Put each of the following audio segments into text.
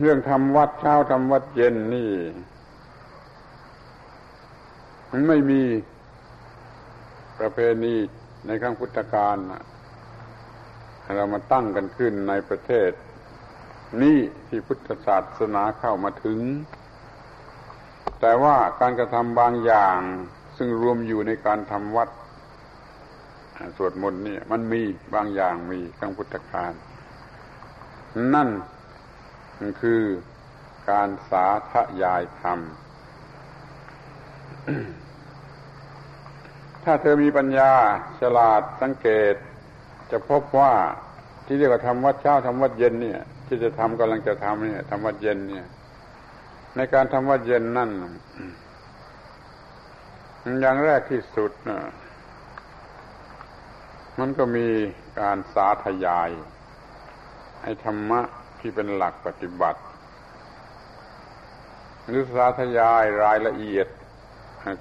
เรื่องทำวัดเช้าทำวัดเย็นนี่ มันไม่มีประเพณีในครั้งพุทธกาลเรามาตั้งกันขึ้นในประเทศ นี่ที่พุทธศาสนาเข้ามาถึง แต่ว่าการกระทำบางอย่างซึ่งรวมอยู่ในการทำวัดสวดมนต์นี่มันมีบางอย่างมีครั้งพุทธกาลนั่น คือการสาธยายธรรม ถ้าเธอมีปัญญาฉลาดสังเกต จะพบว่าที่เรียกว่าทำวัดเช้าทำวัดเย็นเนี่ย ที่จะทำกำลังจะทำเนี่ยทำวัดเย็นเนี่ย ในการทำวัดเย็นนั่นอย่างแรกที่สุดนะมันก็มีการสาธยายให้ธรรมะ ที่เป็นหลักปฏิบัติหรือสาธยายรายละเอียด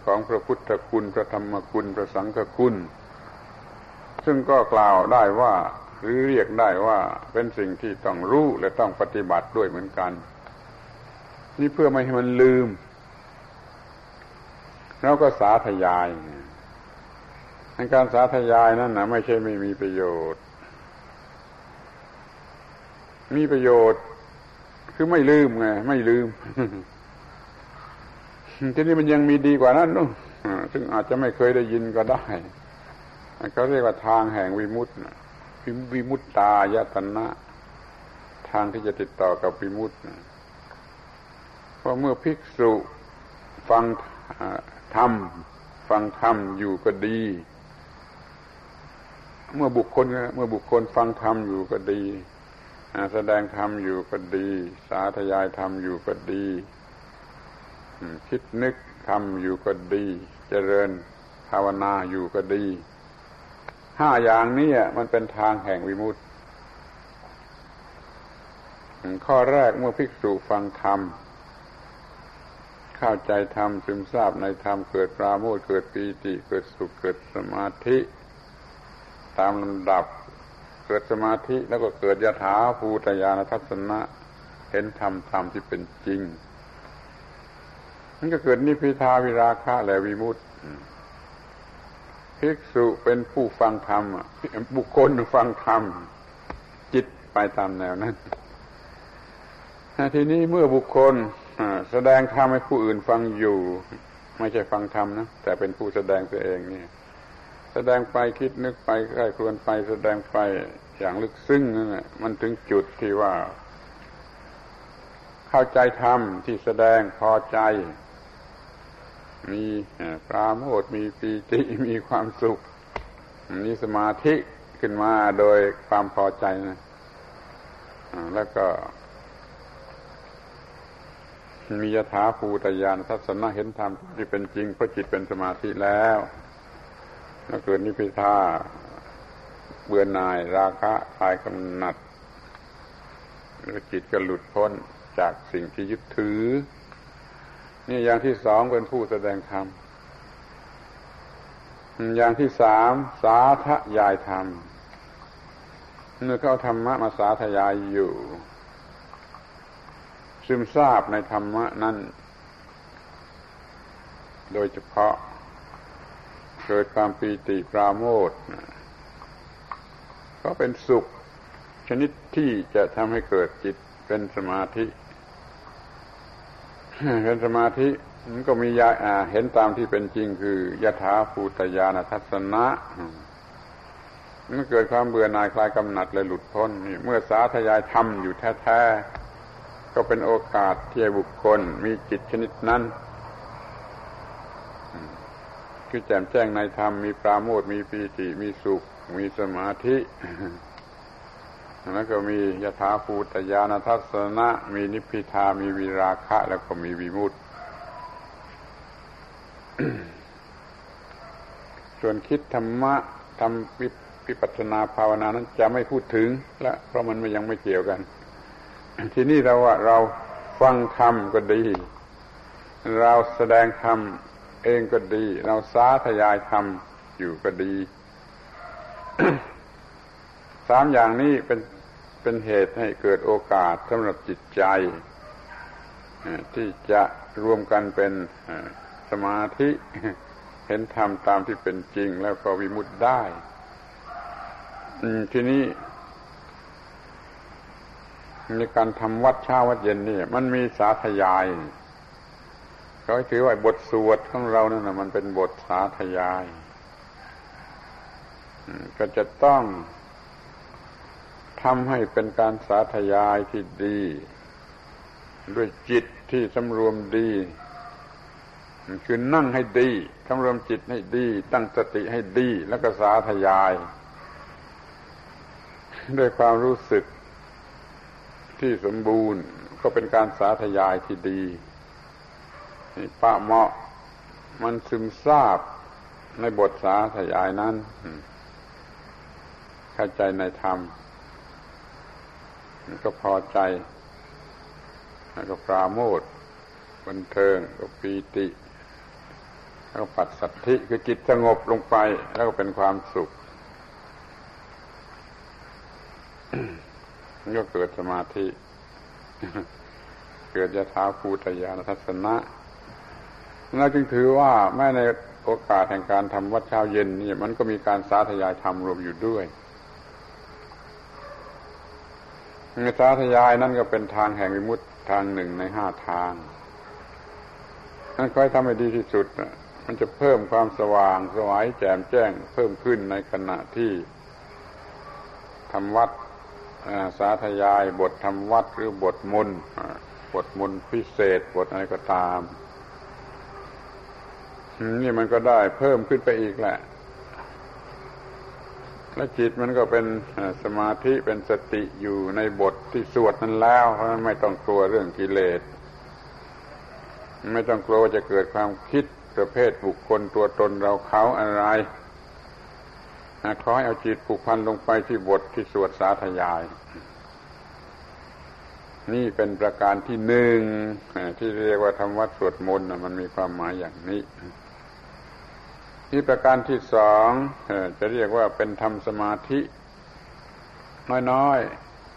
ของพระพุทธคุณพระธรรมคุณพระสังฆคุณ ซึ่งก็กล่าวได้ว่าหรือเรียกได้ว่าเป็นสิ่งที่ต้องรู้และต้องปฏิบัติด้วยเหมือนกัน นี่เพื่อไม่ให้มันลืมเราก็สาธยายในการสาธยายนั้นนะไม่ใช่ไม่มีประโยชน์ มีประโยชน์ คือไม่ลืมไงไม่ลืมทีนี้มันยังมีดีกว่านั้นนู่นซึ่งอาจจะไม่เคยได้ยินก็ได้เขาเรียกว่าทางแห่งวิมุตติวิมุตตายตนะ ทางที่จะติดต่อกับวิมุตติเพราะเมื่อภิกษุฟังธรรมฟังธรรมอยู่ก็ดี เมื่อบุคคล เมื่อบุคคลฟังธรรมอยู่ก็ดี แสดงธรรมอยู่ก็ดี สาธยายธรรมอยู่ก็ดีคิดนึกทำอยู่ก็ดี เจริญภาวนาอยู่ก็ดีห้าอย่างนี้มันเป็นทางแห่งวิมุตติข้อแรกเมื่อภิกษุฟังธรรม เข้าใจธรรมซึมซาบในธรรมเกิดปราโมทเกิดปีติเกิดสุขเกิดสมาธิ ตามลำดับ เกิดสมาธิแล้วก็เกิดยถาภูตยานทัศนะ เห็นธรรมธรรมที่เป็นจริงมันก็เกิดนิพิทาวิราคะและวิมุตติภิกษุเป็นผู้ฟังธรรมบุคคลฟังธรรม จิตไปตามแนวนั้นทีนี้เมื่อบุคคลแสดงธรรมให้ผู้อื่นฟังอยู่ ไม่ใช่ฟังธรรมนะแต่เป็นผู้แสดงตัวเองนี่แส ดงไปคิดนึกไปใกล้ครวนไปแสดงไปอย่างลึกซึ้งนั่นแหละมันถึงจุดที่ว่า เข้าใจธรรมที่แสดงพอใจ มีปราโมทมีปีติมีความสุข มีสมาธิขึ้นมาโดยความพอใจนะแล้วก็มียถาภูตยานทัศนะเห็นธรรมที่เป็นจริงเพราะจิตเป็นสมาธิแล้ว แล้วเกิดนิพพิทาเบื่อหน่ายราคะคลายกำหนัดแล้วจิตก็หลุดพ้นจากสิ่งที่ยึดถือ นี่อย่างที่สองเป็นผู้แสดงธรรมอย่างที่สามสาธยายธรรมเมื่อเขาธรรมะมาสาธยายอยู่ ซึมซาบในธรรมะนั้น โดยเฉพาะ เกิดความปีติปราโมทก็เป็นสุข ชนิดที่จะทำให้เกิดจิตเป็นสมาธิ เป็นสมาธิมันก็มียาเห็นตามที่เป็นจริงคือยถาภูตยานทัศนะมันเกิดความเบื่อหน่ายคลายกำหนัดเลยหลุดพ้นเมื่อสาธยายธรรมอยู่แท้ๆก็เป็นโอกาสที่บุคคลมีจิตชนิดนั้น คือแจ่มแจ้งในธรรมมีปราโมทมีปีติมีสุข มีสมาธิแล้วก็มียถาภูตยานทัศนะ มีนิพพิทามีวิราคะ แล้วก็มีวิมุตติส่วนคิดธรรมะทำวิปัสนาภาวนานั้นจะไม่พูดถึงและเพราะมันมันยังไม่เกี่ยวกัน ทีนี้เราว่าเราฟังธรรมก็ดี เราแสดงธรรม เองก็ดี เราสาธยายธรรมอยู่ก็ดี สามอย่างนี้เป็นเป็นเหตุให้เกิดโอกาสสำหรับจิตใจ ที่จะรวมกันเป็นสมาธิเห็นธรรมตามที่เป็นจริงแล้วก็วิมุตได้ทีนี้มีการทำวัดเช้าวัดเย็นนี่มันมีสาธยาย เขาถือว่าบทสวดของเรานั่นนะมันเป็นบทสาธยาย ก็จะต้องทำให้เป็นการสาธยายที่ดี ด้วยจิตที่สำรวมดีคือนั่งให้ดีสำรวมจิตให้ดี ตั้งสติให้ดี แล้วก็สาธยาย ด้วยความรู้สึกที่สมบูรณ์ก็เป็นการสาธยายที่ดี ปะเหมาะ มันซึมซาบในบทสาธยายนั้น เข้าใจในธรรมก็พอใจ แล้วก็ปราโมทบันเทิงก็ปีติ แล้วก็ปัดสัตธิคือจิตสงบลงไป แล้วก็เป็นความสุขก็เกิดสมาธิ เกิดยะท้าภูตยานทัศนะ เราจึงถือว่าแม้ในโอกาสแห่งการทำวัดเช้าเย็นนี่มันก็มีการสาธยายธรรมรวมอยู่ด้วยในสาธยายนั่นก็เป็นทางแห่งวิมุตทางหนึ่งในห้าทางนั่นค่อยทำให้ดีที่สุด มันจะเพิ่มความสว่างสวายแจ่มแจ้ง เพิ่มขึ้นในขณะที่ทำวัดสาธยาย บททำวัดหรือบทมนบทมนพิเศษ บทอะไรก็ตาม นี่มันก็ได้เพิ่มขึ้นไปอีกแหละ และจิตมันก็เป็นสมาธิเป็นสติอยู่ในบทที่สวดนั้นแล้ว เพราะนั้นไม่ต้องกลัวเรื่องกิเลส ไม่ต้องกลัวจะเกิดความคิดประเภทบุคคลตัวตนเราเขาอะไรขอให้เอาจิตผูกพันลงไปที่บทที่สวดสาธยาย นี่เป็นประการที่หนึ่งที่เรียกว่าธรรมวัดสวดมนต์มันมีความหมายอย่างนี้ ที่ประการที่สองจะเรียกว่าเป็นธรรมสมาธิ น้อย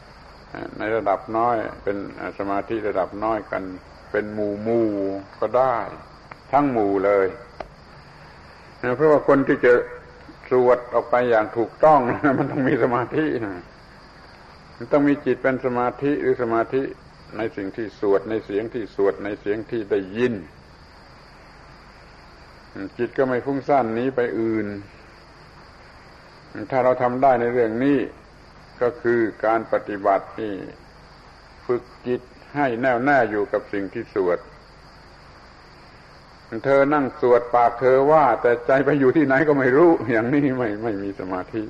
ๆ ในระดับน้อย เป็นสมาธิระดับน้อยกัน เป็นหมู่หมู่ก็ได้ ทั้งหมู่เลยเพราะว่าคนที่จะสวดออกไปอย่างถูกต้องมันต้องมีสมาธินะมันต้องมีจิตเป็นสมาธิหรือสมาธิในสิ่งที่สวดในเสียงที่สวดในเสียงที่ได้ยิน จิตก็ไม่ฟุ้งซ่านนี้ไปอื่น ถ้าเราทำได้ในเรื่องนี้ก็คือการปฏิบัติที่ฝึกจิตให้แน่วแน่อยู่กับสิ่งที่สวด เธอนั่งสวดปากเธอว่า แต่ใจไปอยู่ที่ไหนก็ไม่รู้ อย่างนี้ไม่ไม่มีสมาธิ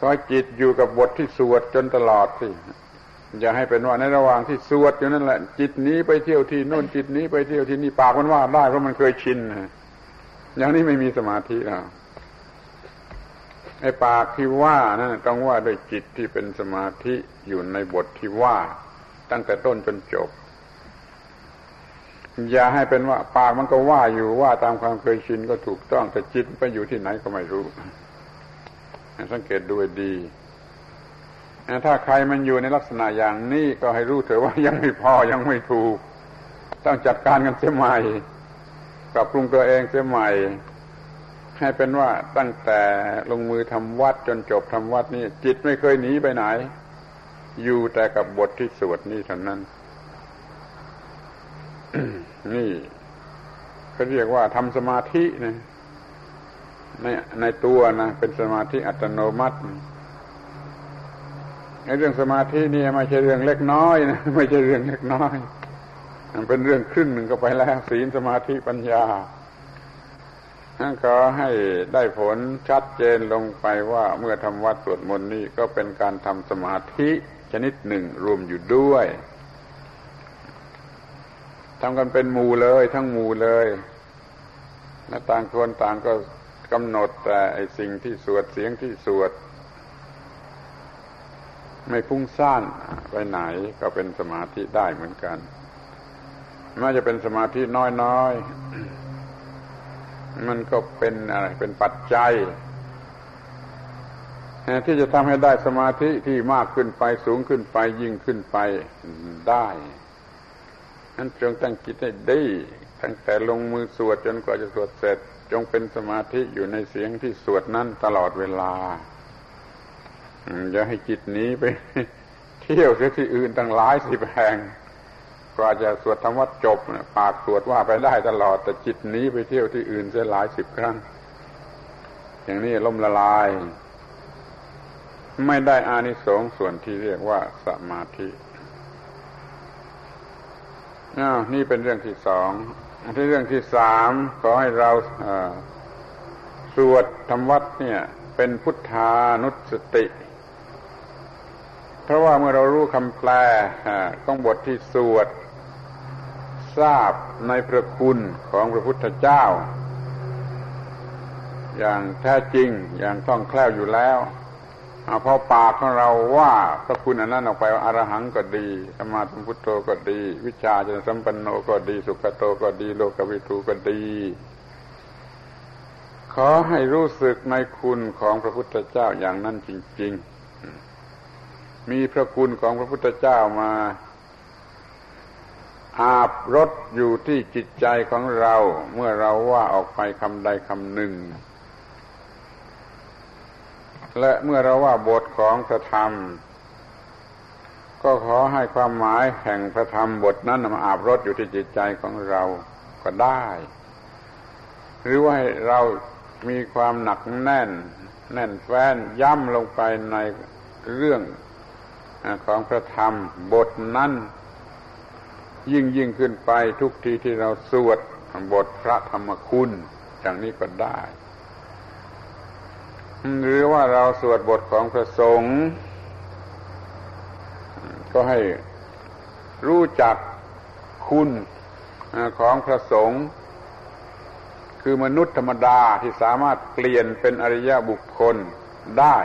ก็จิตอยู่กับบทที่สวดจนตลอดสิ อย่าให้เป็นว่าในระหว่างที่สวดอยู่นั่นแหละ จิตนี้ไปเที่ยวที่โน่นจิตนี้ไปเที่ยวที่นี่ปากมันว่าได้เพราะมันเคยชินอย่างนี้ไม่มีสมาธิแล้วไอ้ปากที่ว่านั่นต้องว่าด้วยจิตที่เป็นสมาธิอยู่ในบทที่ว่า ตั้งแต่ต้นจนจบ อย่าให้เป็นว่า ปากมันก็ว่าอยู่ว่าตามความเคยชินก็ถูกต้องแต่จิตไปอยู่ที่ไหนก็ไม่รู้ สังเกตดูดี ถ้าใครมันอยู่ในลักษณะอย่างนี้ก็ให้รู้เถอะว่ายังไม่พอยังไม่ถูก ต้องจัดการกันเสียใหม่ปรับปรุงตัวเองเสียใหม่ ให้เป็นว่าตั้งแต่ลงมือทำวัดจนจบทำวัดนี่จิตไม่เคยหนีไปไหน อยู่แต่กับบทที่สวดนี่เท่านั้น นี่เขาเรียกว่าทำสมาธินะในในตัวนะเป็นสมาธิอัตโนมัติ ในเรื่องสมาธินี่ไม่ใช่เรื่องเล็กน้อยนะไม่ใช่เรื่องเล็กน้อย มันเป็นเรื่องครึ่งหนึ่งก็ไปแล้วศีลสมาธิปัญญานั่นก็ให้ได้ผลชัดเจนลงไปว่าเมื่อทำวัดสวดมนต์นี่ก็เป็นการทำสมาธิชนิดหนึ่งรวมอยู่ด้วยทำกันเป็นหมู่เลย ทั้งหมู่เลยและต่างคนต่างก็กำหนดแต่ไอสิ่งที่สวดเสียงที่สวด ไม่ฟุ้งซ่านไปไหนก็เป็นสมาธิได้เหมือนกันไม่จะเป็นสมาธิน้อยๆ มันก็เป็นอะไรเป็นปัจจัย ที่จะทำให้ได้สมาธิที่มากขึ้นไปสูงขึ้นไปยิ่งขึ้นไปได้นั้นจงตั้งจิตให้ดีตั้งแต่ลงมือสวดจนกว่าจะสวดเสร็จ จงเป็นสมาธิอยู่ในเสียงที่สวดนั้นตลอดเวลา อย่าให้จิตนี้ไป เที่ยวเสียที่อื่นตั้งหลายสิบแห่งกว่าจะสวดธรรมวัดจบปากสวดว่าไปได้ตลอด แต่จิตนี้ไปเที่ยวที่อื่นเสียหลายสิบครั้ง อย่างนี้ล่มละลาย ไม่ได้อานิสงส์ส่วนที่เรียกว่าสมาธิอ้าวนี่เป็นเรื่องที่สองที่เรื่องที่สามขอให้เราสวดธรรมวัดเนี่ย เป็นพุทธานุสติ เพราะว่าเมื่อเรารู้คำแปลของบทที่สวด ทราบในพระคุณของพระพุทธเจ้า อย่างแท้จริงอย่างคล่องแคล่วอยู่แล้วพอปากของเราว่าพระคุณอันนั้นออกไปอรหังก็ดีสมาธิพุทโธก็ดี วิชาจนสัมปันโนก็ดี สุขโตก็ดี โลกวิทูก็ดี ขอให้รู้สึกในคุณของพระพุทธเจ้าอย่างนั้นจริง ๆ มีพระคุณของพระพุทธเจ้ามา อาบรถอยู่ที่จิตใจของเรา เมื่อเราว่าออกไปคำใดคำหนึ่ง และเมื่อเราว่าบทของพระธรรม ก็ขอให้ความหมายแห่งพระธรรมบทนั้นมาอาบรถอยู่ที่จิตใจของเราก็ได้ หรือว่าเรามีความหนักแน่น แน่นแฟ้นย่ำลงไปในเรื่อง ของพระธรรมบทนั้น ยิ่งยิ่งขึ้นไปทุกทีที่เราสวดบทพระธรรมคุณ อย่างนี้ก็ได้ หรือว่าเราสวดบทของพระสงฆ์ก็ให้รู้จักคุณของพระสงฆ์คือมนุษย์ธรรมดาที่สามารถเปลี่ยนเป็นอริยบุคคลได้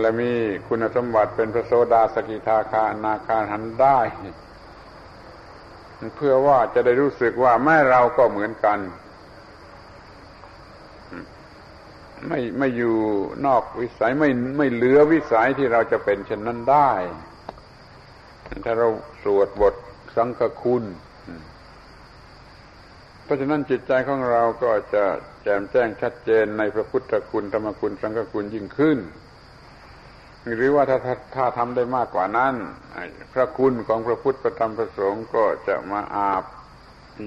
และมีคุณสมบัติเป็นพระโสดาสกิทาคานาคาหันได้ เพื่อว่าจะได้รู้สึกว่าแม่เราก็เหมือนกัน ไม่ไม่อยู่นอกวิสัยไม่ไม่เหลือวิสัยที่เราจะเป็นเช่นนั้นได้ ถ้าเราสวดบทสังฆคุณ เพราะฉะนั้นจิตใจของเราก็จะแจ่มแจ้งชัดเจนในพระพุทธคุณธรรมคุณสังฆคุณยิ่งขึ้น หรือว่าถ้าถ้าถ้าทำได้มากกว่านั้น พระคุณของพระพุทธประธรรมประสงค์ก็จะมาอาบ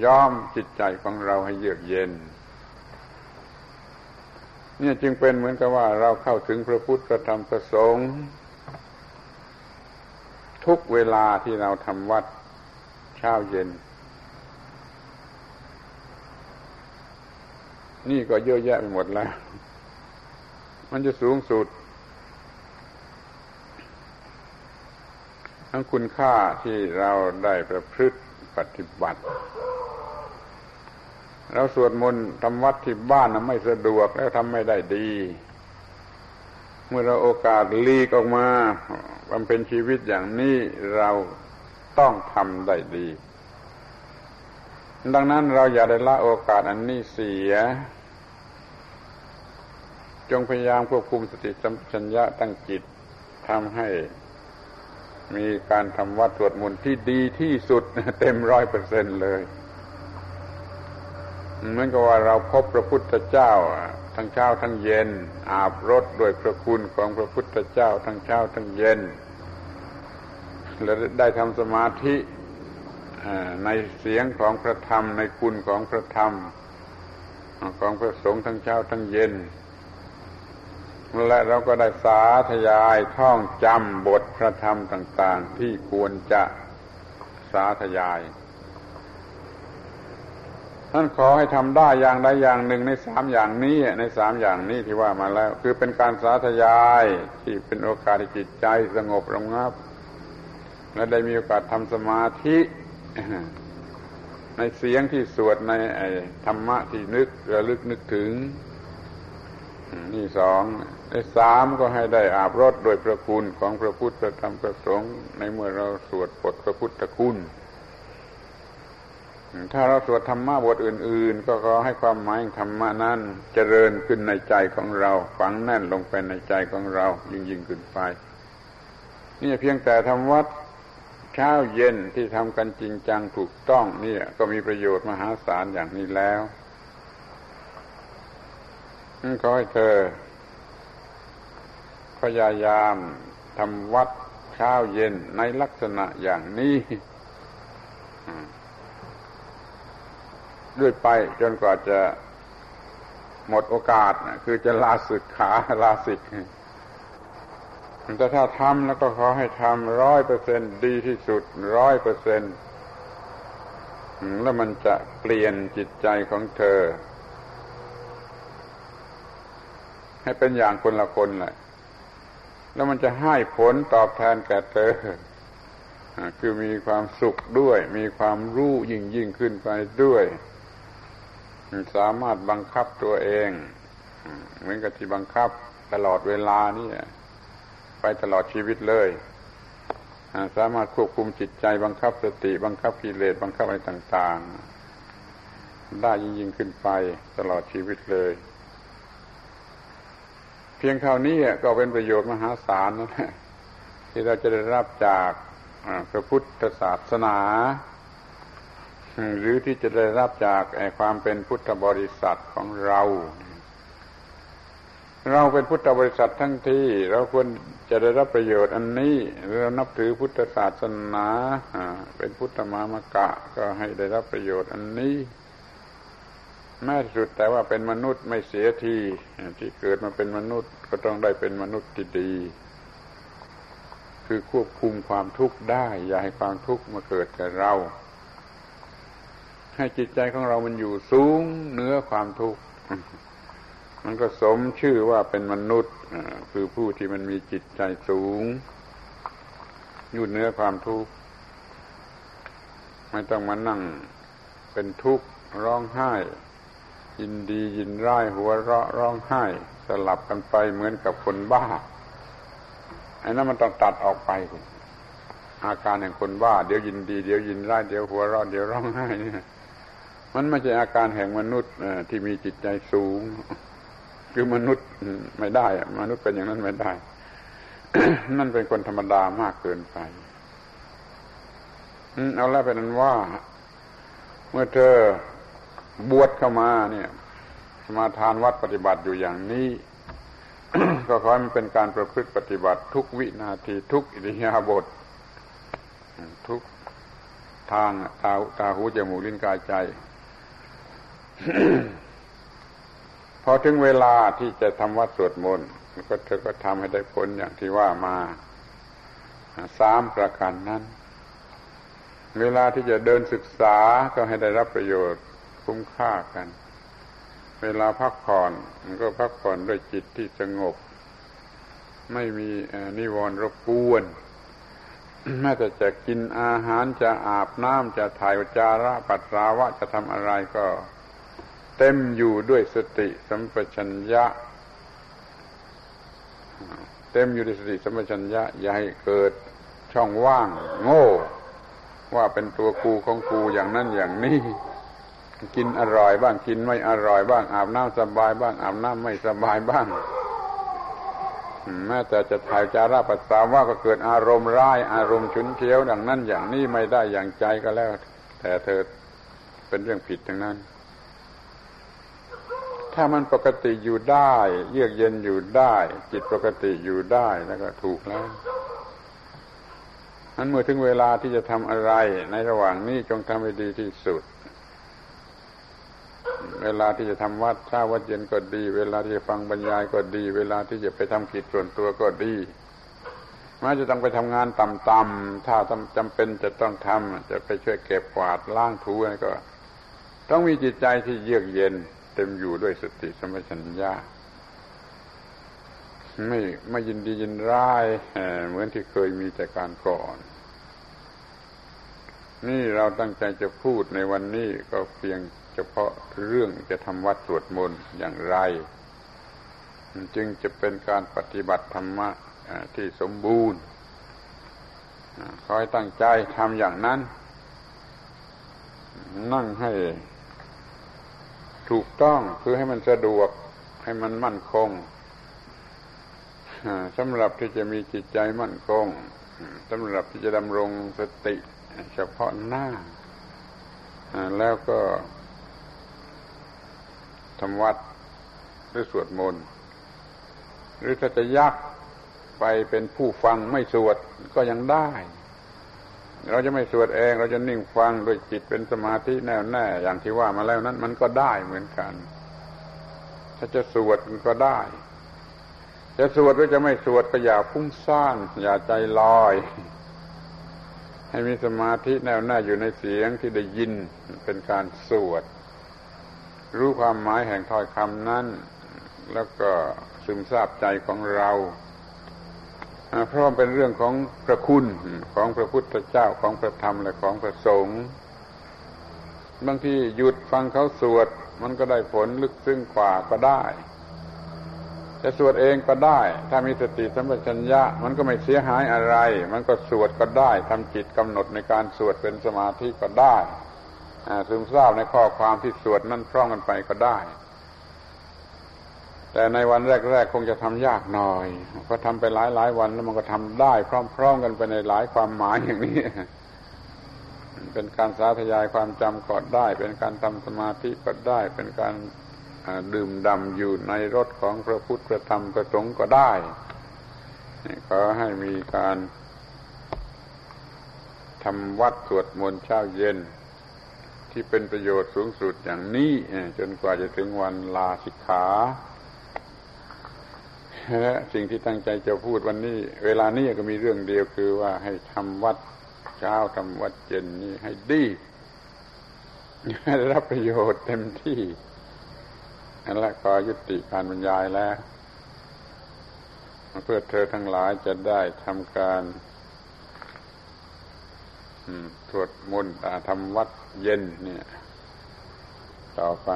ย้อมจิตใจของเราให้เยือกเย็น เนี่ยจึงเป็นเหมือนกับว่าเราเข้าถึงพระพุทธพระธรรมพระสงฆ์ทุกเวลาที่เราทำวัดเช้าเย็น นี่ก็เยอะแยะไปหมดแล้ว มันจะสูงสุด ทั้งคุณค่าที่เราได้ประพฤติปฏิบัติ เราสวดมนต์ทำวัดที่บ้านนะไม่สะดวกแล้วทำไม่ได้ดี เมื่อเราโอกาสลีกออกมาบำเพ็ญชีวิตอย่างนี้เราต้องทำได้ดี ดังนั้นเราอย่าได้ละโอกาสอันนี้เสีย จงพยายามควบคุมสติสัมปชัญญะตั้งจิตทำให้ มีการทำวัดสวดมนต์ที่ดีที่สุดเต็มร้อยเปอร์เซ็นเลยเหมือนกับว่าเราพบพระพุทธเจ้า ทั้งเช้าทั้งเย็น อาบรถด้วยพระคุณของพระพุทธเจ้า ทั้งเช้าทั้งเย็น และได้ทำสมาธิในเสียงของพระธรรมในคุณของพระธรรม ของพระสงฆ์ทั้งเช้าทั้งเย็น และเราก็ได้สาธยายท่องจำบทพระธรรมต่าง ๆ ที่ควรจะสาธยาย ท่านขอให้ทำได้อย่างใดอย่างหนึ่งในสามอย่างนี้ในสามอย่างนี้ที่ว่ามาแล้ว คือเป็นการสาธยายที่เป็นโอกาสจิตใจสงบระงับ และได้มีโอกาสทำสมาธิในเสียงที่สวดในธรรมะที่นึกระลึกนึกถึง นี่สองในสามก็ให้ได้อาบรถโดยพระคุณของพระพุทธพระธรรมพระสงฆ์ในเมื่อเราสวดบทพระพุทธคุณถ้าเราสวดธรรมะบทอื่น ๆ ก็ขอให้ความหมายธรรมะนั้นเจริญขึ้นในใจของเรา ฝังแน่นลงไปในใจของเรา ยิ่งยิ่งขึ้นไป นี่เพียงแต่ทำวัดเช้าเย็นที่ทำกันจริงจังถูกต้องนี่ก็มีประโยชน์มหาศาลอย่างนี้แล้ว ขอให้เธอ พยายามทำวัดเช้าเย็นในลักษณะอย่างนี้ด้วยไปจนกว่าจะหมดโอกาส คือจะลาสึกขาลาสิกแต่ถ้าทำแล้วก็ขอให้ทำร้อยเปอร์เซ็นดีที่สุดร้อยเปอร์เซ็นแล้วมันจะเปลี่ยนจิตใจของเธอ ให้เป็นอย่างคนละคนเลยแล้วมันจะให้ผลตอบแทนแก่เธอคือมีความสุขด้วย มีความรู้ยิ่งยิ่งขึ้นไปด้วย สามารถบังคับตัวเอง เหมือนกับที่บังคับตลอดเวลานี่ไปตลอดชีวิตเลย สามารถควบคุมจิตใจบังคับสติ บังคับกิเลสบังคับอะไรต่าง ๆ ได้ยิ่งยิ่งขึ้นไปตลอดชีวิตเลย พียงครานี้ก็เป็นประโยชน์มหาศาลนะที่เราจะได้รับจากพระพุทธศาสนา หรือที่จะได้รับจากความเป็นพุทธบริษัทของเรา เราเป็นพุทธบริษัททั้งที่ เราควรจะได้รับประโยชน์อันนี้เรานับถือพุทธศาสนาเป็นพุทธมามกะก็ให้ได้รับประโยชน์อันนี้ แม้สุดแต่ว่าเป็นมนุษย์ไม่เสียทีที่เกิดมาเป็นมนุษย์ก็ต้องได้เป็นมนุษย์ที่ดี คือควบคุมความทุกข์ได้ อย่าให้ความทุกข์มาเกิดแก่เรา ให้จิตใจของเรามันอยู่สูงเหนือความทุกข์มันก็สมชื่อว่าเป็นมนุษย์คือผู้ที่มันมีจิตใจสูง อยู่เหนือความทุกข์ไม่ต้องมานั่งเป็นทุกข์ร้องไห้ ยินดียินร้ายหัวเราะร้องไห้ สลับกันไปเหมือนกับคนบ้าไอ้นั้นมันต้องตัดออกไปอาการแห่งคนบ้าเดี๋ยวยินดีเดี๋ยวยินร้ายเดี๋ยวหัวเราะเดี๋ยวร้องไห้เนี่ยมันไม่ใช่อาการแห่งมนุษย์ที่มีจิตใจสูง คือมนุษย์ไม่ได้มนุษย์เป็นอย่างนั้นไม่ได้นั่นเป็นคนธรรมดามากเกินไปเอาแล้วเป็นนั้นว่า เมื่อเธอ บวชเข้ามาเนี่ย มาทานวัดปฏิบัติอยู่อย่างนี้ ก็ขอให้มันเป็นการประพฤติปฏิบัติทุกวินาทีทุกอิริยาบถทุกทางตาตาหูจมูกลิ้นกายใจ พอถึงเวลาที่จะทำวัดสวดมนต์ก็เธอก็ทำให้ได้ผลอย่างที่ว่ามาสามประการนั้น เวลาที่จะเดินศึกษาก็ให้ได้รับประโยชน์ คุ้มค่ากัน เวลาพักผ่อนมันก็พักผ่อนด้วยจิตที่สงบ ไม่มีนิวรณ์รบกวนแม้แต่จะกินอาหารจะอาบน้ำจะถ่ายจาระปัสสาวะจะทำอะไรก็ เต็มอยู่ด้วยสติสัมปชัญญะ เต็มอยู่ด้วยสติสัมปชัญญะ อย่าให้เกิดช่องว่าง โง่ ว่าเป็นตัวกูของกูอย่างนั้นอย่างนี้ กินอร่อยบ้างกินไม่อร่อยบ้างอาบน้ำสบายบ้างอาบน้ำไม่สบายบ้างแม้แต่จะถ่ายจาระปัสสาวะก็เกิดอารมณ์ร้าย อารมณ์ฉุนเฉียวดังนั้นอย่างนี้ไม่ได้อย่างใจก็แล้ว แต่เธอเป็นเรื่องผิดทั้งนั้น ถ้ามันปกติอยู่ได้ เยือกเย็นอยู่ได้ จิตปกติอยู่ได้แล้วก็ถูกแล้วนั้นเมื่อถึงเวลาที่จะทำอะไรในระหว่างนี้จงทำให้ดีที่สุด เวลาที่จะทำวัดเช้าวัดเย็นก็ดี เวลาที่จะฟังบรรยายก็ดี เวลาที่จะไปทำกิจส่วนตัวก็ดีแม้จะต้องไปทำงานต่ำๆถ้าจำเป็นจะต้องทำจะไปช่วยเก็บกวาดล้างถูก็ ต้องมีจิตใจที่เยือกเย็น เต็มอยู่ด้วยสติสมัชัญญาไม่ไม่ยินดียินร้ายเหมือนที่เคยมีแต่การก่อน นี่เราตั้งใจจะพูดในวันนี้ก็เพียงเฉพาะเรื่องจะทำวัดสวดมนต์อย่างไร จึงจะเป็นการปฏิบัติธรรมะที่สมบูรณ์คอยตั้งใจทำอย่างนั้น นั่งให้ถูกต้องคือให้มันสะดวกให้มันมั่นคงสำหรับที่จะมีจิตใจมั่นคงสำหรับที่จะดำรงสติ เฉพาะหน้า แล้วก็ทำวัดหรือสวดมนต์หรือถ้าจะยักไปเป็นผู้ฟังไม่สวดก็ยังได้ เราจะไม่สวดเองเราจะนิ่งฟังโดยจิตเป็นสมาธิแน่วแน่อย่างที่ว่ามาแล้วนั้น มันก็ได้เหมือนกัน ถ้าจะสวดมันก็ได้ จะสวดหรือจะไม่สวดก็อย่าพุ่งซ่าน อย่าใจลอย ให้มีสมาธิแน่วแน่อยู่ในเสียงที่ได้ยินเป็นการสวด รู้ความหมายแห่งถ้อยคำนั้น แล้วก็ซึมซาบใจของเราเพราะเป็นเรื่องของพระคุณของพระพุทธเจ้าของพระธรรมและของพระสงฆ์บางทีหยุดฟังเขาสวด มันก็ได้ผลลึกซึ้งกว่าก็ได้ จะสวดเองก็ได้ ถ้ามีสติสัมปชัญญะ มันก็ไม่เสียหายอะไร มันก็สวดก็ได้ทำจิตกำหนดในการสวดเป็นสมาธิก็ได้ซึมซาบในข้อความที่สวดนั่นพร้อมกันไปก็ได้ แต่ในวันแรก ๆ คงจะทำยากหน่อยพอทำไปหลายๆวันแล้วมันก็ทำได้พร้อมๆกันไปในหลายความหมายอย่างนี้เป็นการสาธยายความจำก็ได้ เป็นการทำสมาธิก็ได้ เป็นการ ดื่มดำอยู่ในรถของพระพุทธพระธรรมพระสงฆ์ก็ได้ขอให้มีการทำวัดสวดมนต์เช้าเย็น ที่เป็นประโยชน์สูงสุดอย่างนี้จนกว่าจะถึงวันลาสิกขาและสิ่งที่ตั้งใจจะพูดวันนี้ เวลานี้ก็มีเรื่องเดียวคือว่าให้ทำวัดเช้าทำวัดเย็นนี้ให้ดีให้ได้รับประโยชน์เต็มที่ และขอยุติการบรรยายแล้ว เพื่อเธอทั้งหลายจะได้ทำการสวดมนต์ทำวัดเย็นเนี่ย ต่อไป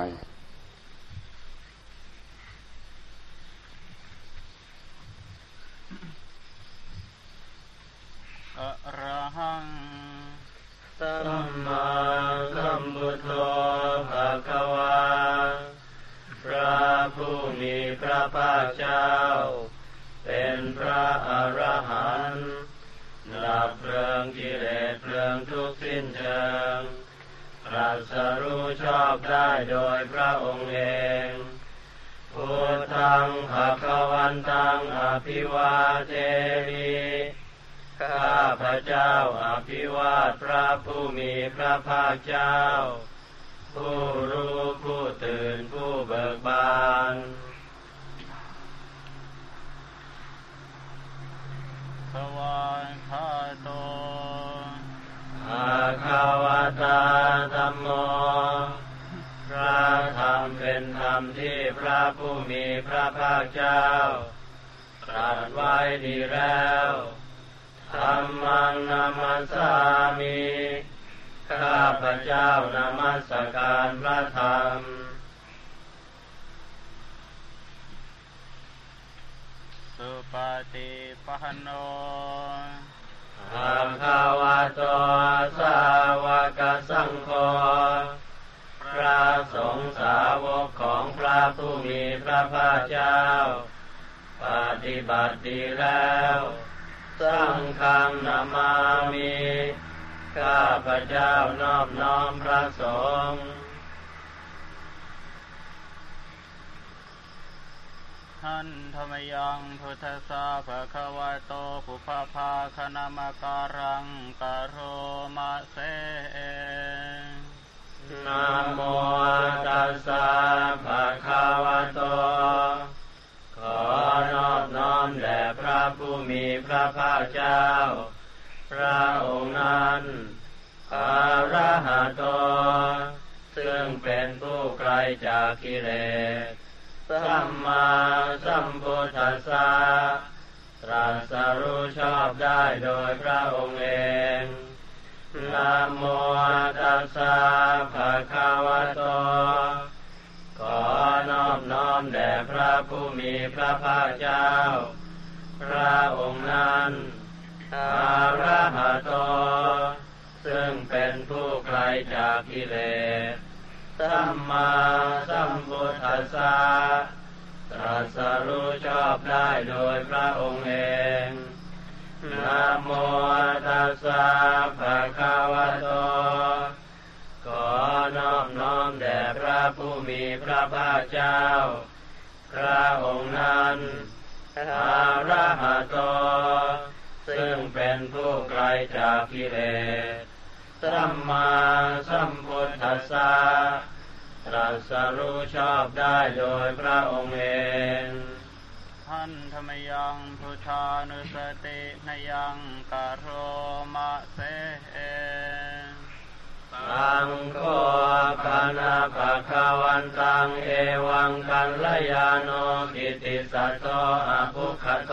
หังสัมมาสัมพุทโธภะคะวาพระ ผู้มีพระภาคเจ้า เป็นพระอรหันต์ดับเพลิงกิเลสเพลิงทุกสิ้นเชิงตรัสรู้ชอบได้โดยพระองค์เองพุทธังภะคะวันตังอภิวาเทมิข้าพระเจ้าอภิวาทพระผู้มีพระภาคเจ้า ผู้รู้ผู้ตื่นผู้เบิกบานสวายคาโตอาคาวตาธรรมโมพระธรรมเป็นธรรมที่พระผู้มีพระภาคเจ้าตรัสไว้ดีแล้วธรรมังนามัสสามิ ข้าพระเจ้านามัสการพระธรรม สุปฏิปันโนอาคาวะโตสาวกสังโฆพระสงฆ์สาวกของพระผู้มีพระภาคเจ้า ปฏิบัติดีแล้วสังฆนามามิ ข้าพระเจ้านอบน้อมพระสงฆ์หันธรรมยังพุทธสาภะคะวะโตภุพพาคณามการังกโรมาเสนะโมตัสสะภะคะวะโต ขอรอดน้อมแด่พระผู้มีพระภาคเจ้า ระองค์นั้นอาระหะโตซึ่งเป็นผู้ไกลจากกิเลสสัมมาสัมพุทธัสสะตรัสรู้ชอบได้โดยพระองค์เองนะโมตัสสะภะคะวะโต ขอนอบน้อมแด่พระผู้มีพระภาคเจ้า พระองค์นั้น อาระหะโต ซึ่งเป็นผู้ไกลจากกิเลส สัมมาสัมพุทธัสสะตรัสรู้ชอบได้โดยพระองค์เองนะโมตัสสะภะคะวะโต ขอนอบน้อมแด่พระผู้มีพระภาคเจ้า พระองค์นั้นอาระหะโต ซึ่งเป็นผู้ไกลจากกิเลสสัมมาสัมพุทธัสสะตรัสรู้ชอบได้โดยพระองค์เองท่านธรรมยังพุทธานุสตินยังกโรมะเสตังโคปนาภะคะวันตังเอวังกัลยาโนกิติสัตโตอภุคโต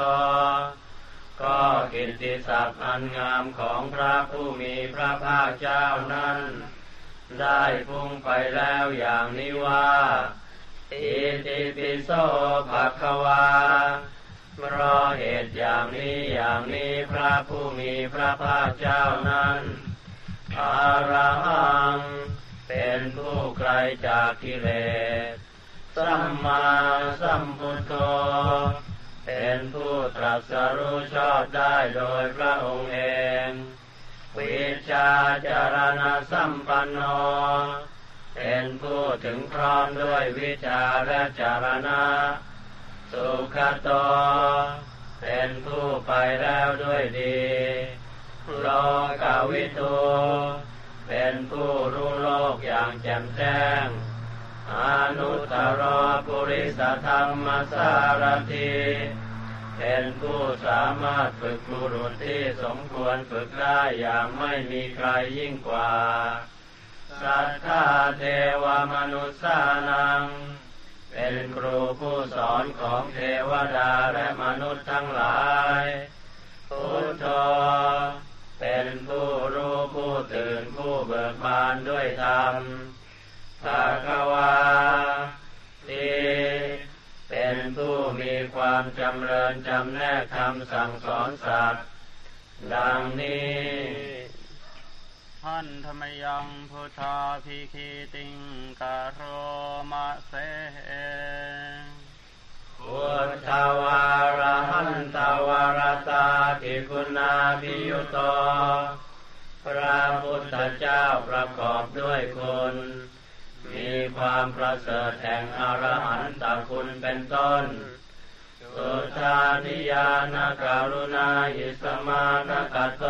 ก็กิติศัพท์อันงามของพระผู้มีพระภาคเจ้านั้น ได้พุ่งไปแล้วอย่างนี้ว่าอิติปิโสภะคะวาเพราะเหตุอย่างนี้อย่างนี้พระผู้มีพระภาคเจ้านั้นอาระหังเป็นผู้ไกลจากกิเลสสัมมาสัมพุทโธ เป็นผู้ตรัสรู้ชอบได้โดยพระองค์เอง วิชาจารณสัมปันโน เป็นผู้ถึงพร้อมด้วยวิชาและจารณะ สุขโต เป็นผู้ไปแล้วด้วยดีโลกาวิทูเป็นผู้รู้โลกอย่างแจ่มแจ้ง อนุตรปุริสธรรมสารทีเป็นผู้สามารถฝึกบุรุษที่สมควรฝึกได้อย่างไม่มีใครยิ่งกว่า สัทธาเทวมนุษย์สานัง เป็นครูผู้สอนของเทวดาและมนุษย์ทั้งหลายพุทโธเป็นผู้รู้ผู้ตื่นผู้เบิกบานด้วยธรรม ภาควาทีเป็นผู้มีความจำเริญจำแนกคำสั่งสอนสัตว์ ดังนี้หันธรรมยังพุทธาภิคีติงกโรมะเสพุทธวารหันตวารตาทิคุณาภิยุโตพระพุทธเจ้าประกอบด้วยคุณ มีความประเสริฐแห่งอรหันตคุณเป็นต้น สุทานิยานการุณาอิสมานกัตโต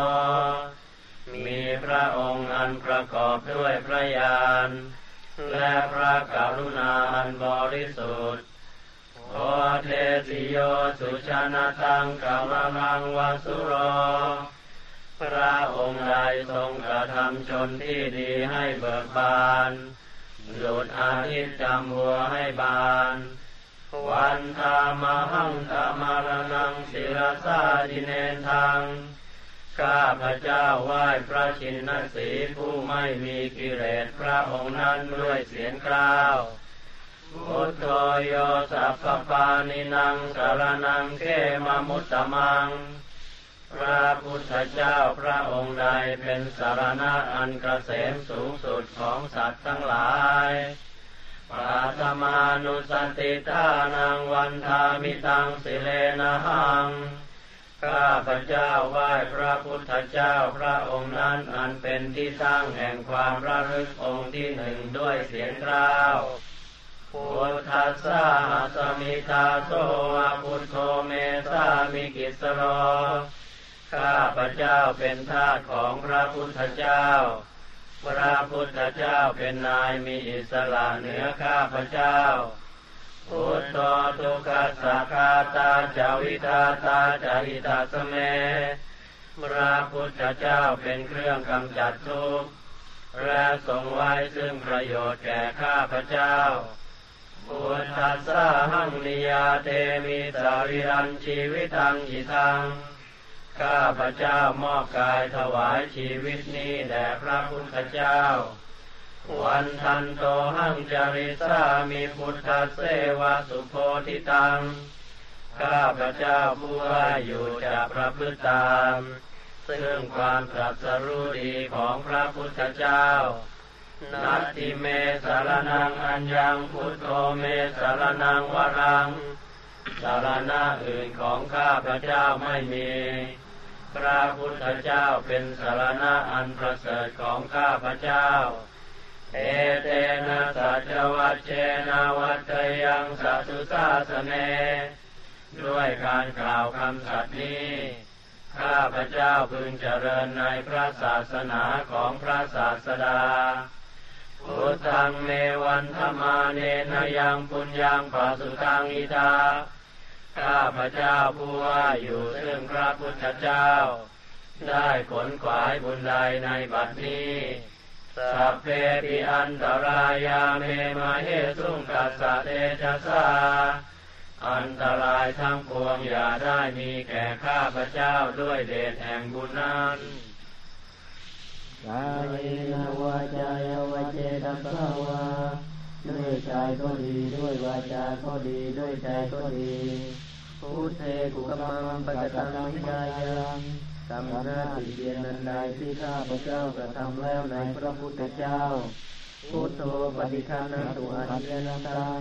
มีพระองค์อันประกอบด้วยพระญาณและพระกรุณาอันบริสุทธิ์โอเทสิโยสุชนะตังกามมังวสุโร พระองค์ใดทรงกระทำชนที่ดีให้เบิกบาน หลุดอาทิตย์จำหัวให้บาน วันธามหังธามารนังศิรสาดิเนทัง ข้าพระเจ้าไหว้พระชินสีผู้ไม่มีกิเลสพระองค์นั้นด้วยเสียงกล่าวพุทโธโยสัพพานินังสารนังเขมมุตตมัง พระพุทธเจ้าพระองค์ใดเป็นสารณะอันกระเสมสูงสุดของสัตว์ทั้งหลายปาตมานุสติทานังวันทามิตังสิเลนะหัง ข้าพระเจ้าไหว้พระพุทธเจ้าพระองค์นั้นอันเป็นที่ตั้งแห่งความระลึกองค์ที่หนึ่งด้วยเสียงกล่าวพุทธัสสะสมิทาโสวพุทโธเมสามิกิสโร ข้าพระเจ้าเป็นทาสของพระพุทธเจ้า พระพุทธเจ้าเป็นนายมีอิสระเหนือข้าพระเจ้า พุทโธทุกขสัคาตาจาวิทาตาจาหิตาสเม พระพุทธเจ้าเป็นเครื่องกำจัดทุกข์และทรงไว้ซึ่งประโยชน์แก่ข้าพระเจ้าพุทธัสสะหังนิยาเตมิสาริรันชีวิตังหิทัง ข้าพระเจ้ามอบกายถวายชีวิตนี้แด่พระพุทธเจ้า วันทันโตหังจริสามีพุทธเสวะสุโพธิตัง ข้าพระเจ้าผู้ว่าอยู่จะประพฤติตาม ซึ่งความตรัสรู้ดีของพระพุทธเจ้านัตติเมสารนังอัญญังพุทโธเมสารนังวรังสารณะอื่นของข้าพระเจ้าไม่มี พระพุทธเจ้าเป็นสารณะอันประเสริฐของข้าพระเจ้า เอเตนะสัจวัชเชนาวัตยังสัตุสาสเนด้วยการกล่าวคำสัตย์นี้ ข้าพระเจ้าพึงเจริญในพระศาสนาของพระศาสดาพุทธังเมวันธมาเนนยังปุญญังปาสุตังอิทา ข้าพระเจ้าผู้ว่าอยู่ซึ่งพระพุทธเจ้า ได้ผลขวายบุญใดในบัดนี้สัพเพปิอันตรายาเมมาเฮสุงกัสสะเตชะสาอันตรายทั้งปวงอย่าได้มีแก่ข้าพระเจ้าด้วยเดชแห่งบุญนั้นกายนวาจายวาเจตัสวา ด้วยใจก็ดีด้วยวาจาก็ดีด้วยใจก็ดีพุทเทกุกมังปะกตังมิกายังกรรมหน้าติเตียนนันใดที่ข้าพระเจ้ากระทำแล้วในพระพุทธเจ้า พุทโธปฏิคานาตุอันเยนัตัง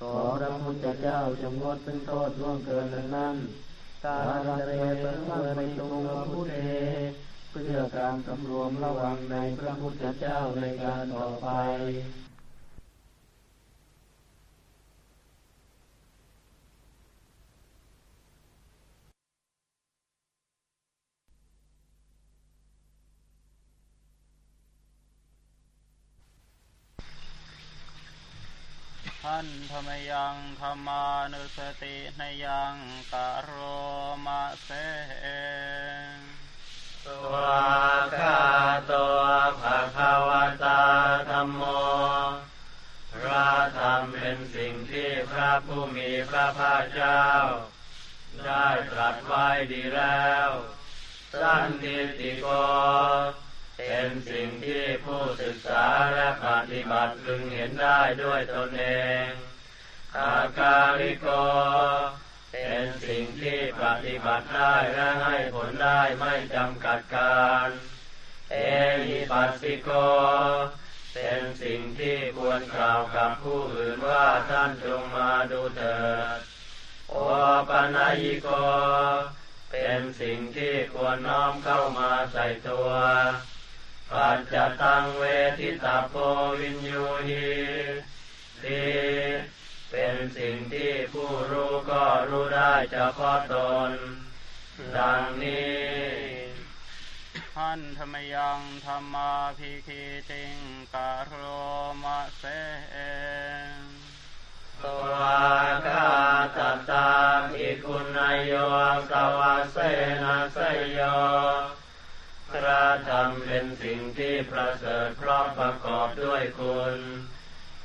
ขอพระพุทธเจ้าจงงดเป็นโทษล่วงเกินนั้นตาเรเปิดในตรงพุทเทพื่อการสำรวมระวังในพระพุทธเจ้าในการต่อไปท่านธรร มยังธรรมานุสติในยังกะโรมาเสวาคาตัวภะคะวตาธรรมโมพระธรรมเป็นสิ่งที่พระผู้มีพระภาคเจ้า ได้ตรัสไว้ดีแล้วสันติติโกเป็นสิ่งที่ผู้ศึกษาและปฏิบัติพึงเห็นได้ด้วยตนเอง อาการิโก เป็นสิ่งที่ปฏิบัติได้และให้ผลได้ไม่จำกัดการ เอหิปัสสิโก เป็นสิ่งที่ควรกล่าวกับผู้อื่นว่าท่านจงมาดูเถิด โอปนายิโก เป็นสิ่งที่ควรน้อมเข้ามาใส่ตัวปัจจตังเวทิตาโพวินยูหีที เป็นสิ่งที่ผู้รู้ก็รู้ได้เฉพาะตน ดังนี้ท่านธรรมยังธรรมาภิคิติงกโรมะเสตัวกาตตาภิคุณโยสวาเสนาสยโยพระธรรมเป็นสิ่งที่ประเสริฐเพราะประกอบด้วยคุณ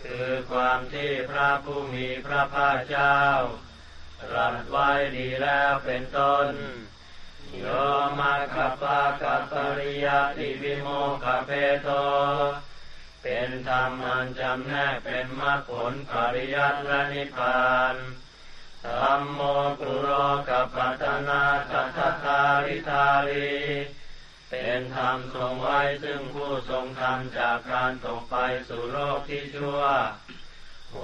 คือความที่พระผู้มีพระภาคเจ้ารัสไว้ดีแล้วเป็นต้น โยมาคปากัปริยติวิโมกเปโต เป็นธรรมอันจำแนกเป็นมรรคผลปริยัติและนิพพานธรรมโมกุโรกัปัตนาทัตตาริทารี เป็นธรรมทรงไว้ซึ่งผู้ทรงธรรมจากการตกไปสู่โลกที่ชั่ว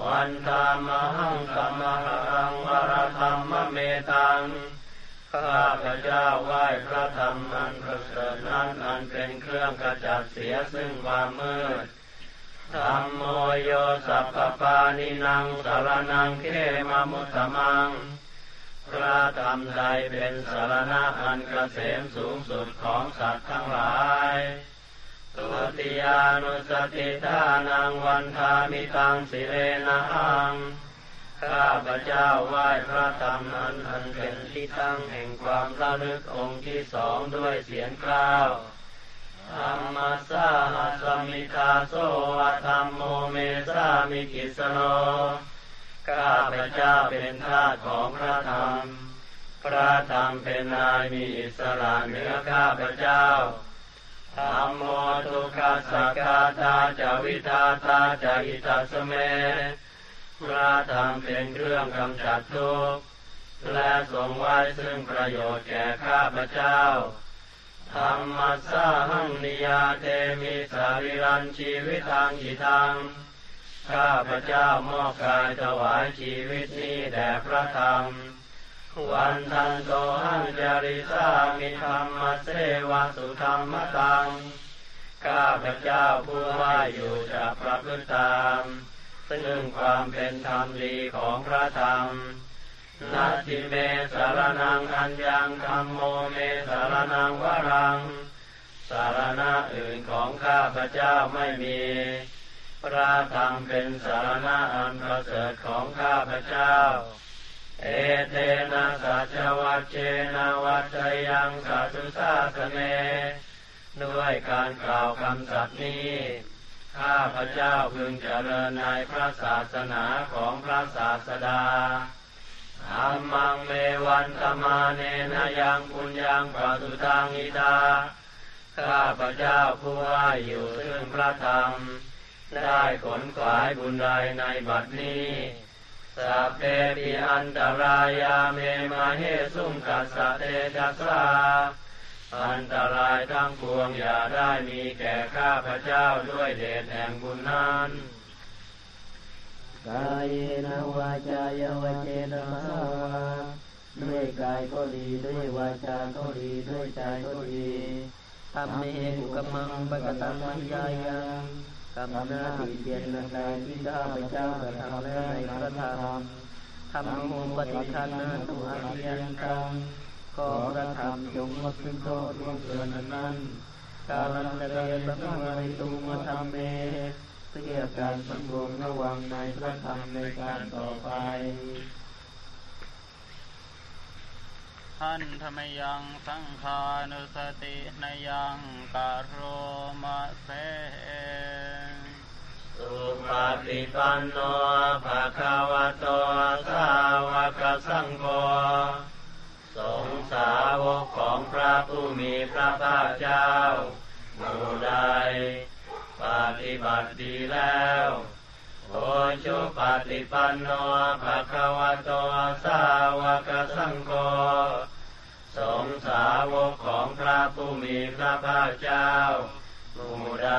วันธรรมหังสัมมหังวรธรรมเมตัง ข้าพระเจ้าไหว้พระธรรมอันประเสริฐนั้นอันเป็นเครื่องกระจัดเสียซึ่งความมืดธรรมโมโยสัพพปานินังสารนังเขมามุตตมัง พระธรรมใดเป็นสารณะอันกเกษมสูงสุดของสัตว์ทั้งหลายตุติยานุสติทานังวันทามิตังสิเรนังข้าพระเจ้าไหว้พระธรรมนั้นอันเป็นที่ตั้งแห่งความระลึกองค์ที่สองด้วยเสียงกล้าวธัมมัสสาหัสมิทาโสวะ ธัมโมเมสามิกิสสะโร ข้าพระเจ้าเป็นทาสของพระธรรม พระธรรมเป็นนายมีอิสระเหนือข้าพเจ้าธัมโมทุกขัสสะ ฆาตาจะ วิธาตาจะ หิตัสสะ เม พระธรรมเป็นเครื่องกำจัดทุกข์และทรงไว้ซึ่งประโยชน์แก่ข้าพระเจ้าธรรมัสสะหังนิยาเตมิสาริรันชีวิตังอิทัง ข้าพระเจ้ามอบกายถวายชีวิตนี้แด่พระธรรม วันทันโตหังจาริสามิธรรมเสวะสุธรรมตัง ข้าพระเจ้าผู้ว่าอยู่จะประพฤติตาม ซึ่งความเป็นธรรมดีของพระธรรมนัติเมสารนังอัญญังธรรมโมเมสารนังวรัง สารณะอื่นของข้าพระเจ้าไม่มี ระธรรมเป็นสารณะอันประเสริฐของข้าพเจ้า เอเทนะสัจวัตเจนะวัตยังสัตุสาสเน ด้วยการกล่าวคำสัตย์นี้ ข้าพเจ้าพึงเจริญในพระศาสนาของพระศาสดาธรรมังเมวันตมาเนนยังปุญญังปะตุตังอิตา ข้าพเจ้าผู้ว่าอยู่ซึ่งพระธรรม ได้ขนขวายบุญใดในบัดนี้สัพเพปิอันตรายาเมมาเฮสุงกัสสะเตจัสสาอันตรายทั้งปวงอย่าได้มีแก่ข้าพระเจ้าด้วยเดชแห่งบุญนั้นกายนวาจายาวเจนะมาวาด้วยกายก็ดีด้วยวาจาก็ดีด้วยใจก็ดีทำเมหุกมังปะกตังมัญญายัง กำหน้าที่เปลี่ยนใดที่ข้าพเจ้ากระทำแล้วในพระธรรมทำโมปฏิคันนาตุอาเรียนตังก็พระธรรมจงมาซึ่งโทษร่วมเกินนั้นการันเรสัมมาริตุมาทำเมเพื่อการสำรวมระวังในพระธรรมในการต่อไป ท่านธรรมยังสังฆานุสตินยังกโรมาเสสุปฏิปันโนภะคะวะโตสาวกสังโฆสงสาวกของพระผู้มีพระภาคเจ้าหมู่ใดปฏิบัติดีแล้วโอชุปฏิปันโนภะคะวะโตสาวกสังโฆ สงสาวกของพระผู้มีพระภาคเจ้าหมู่ใด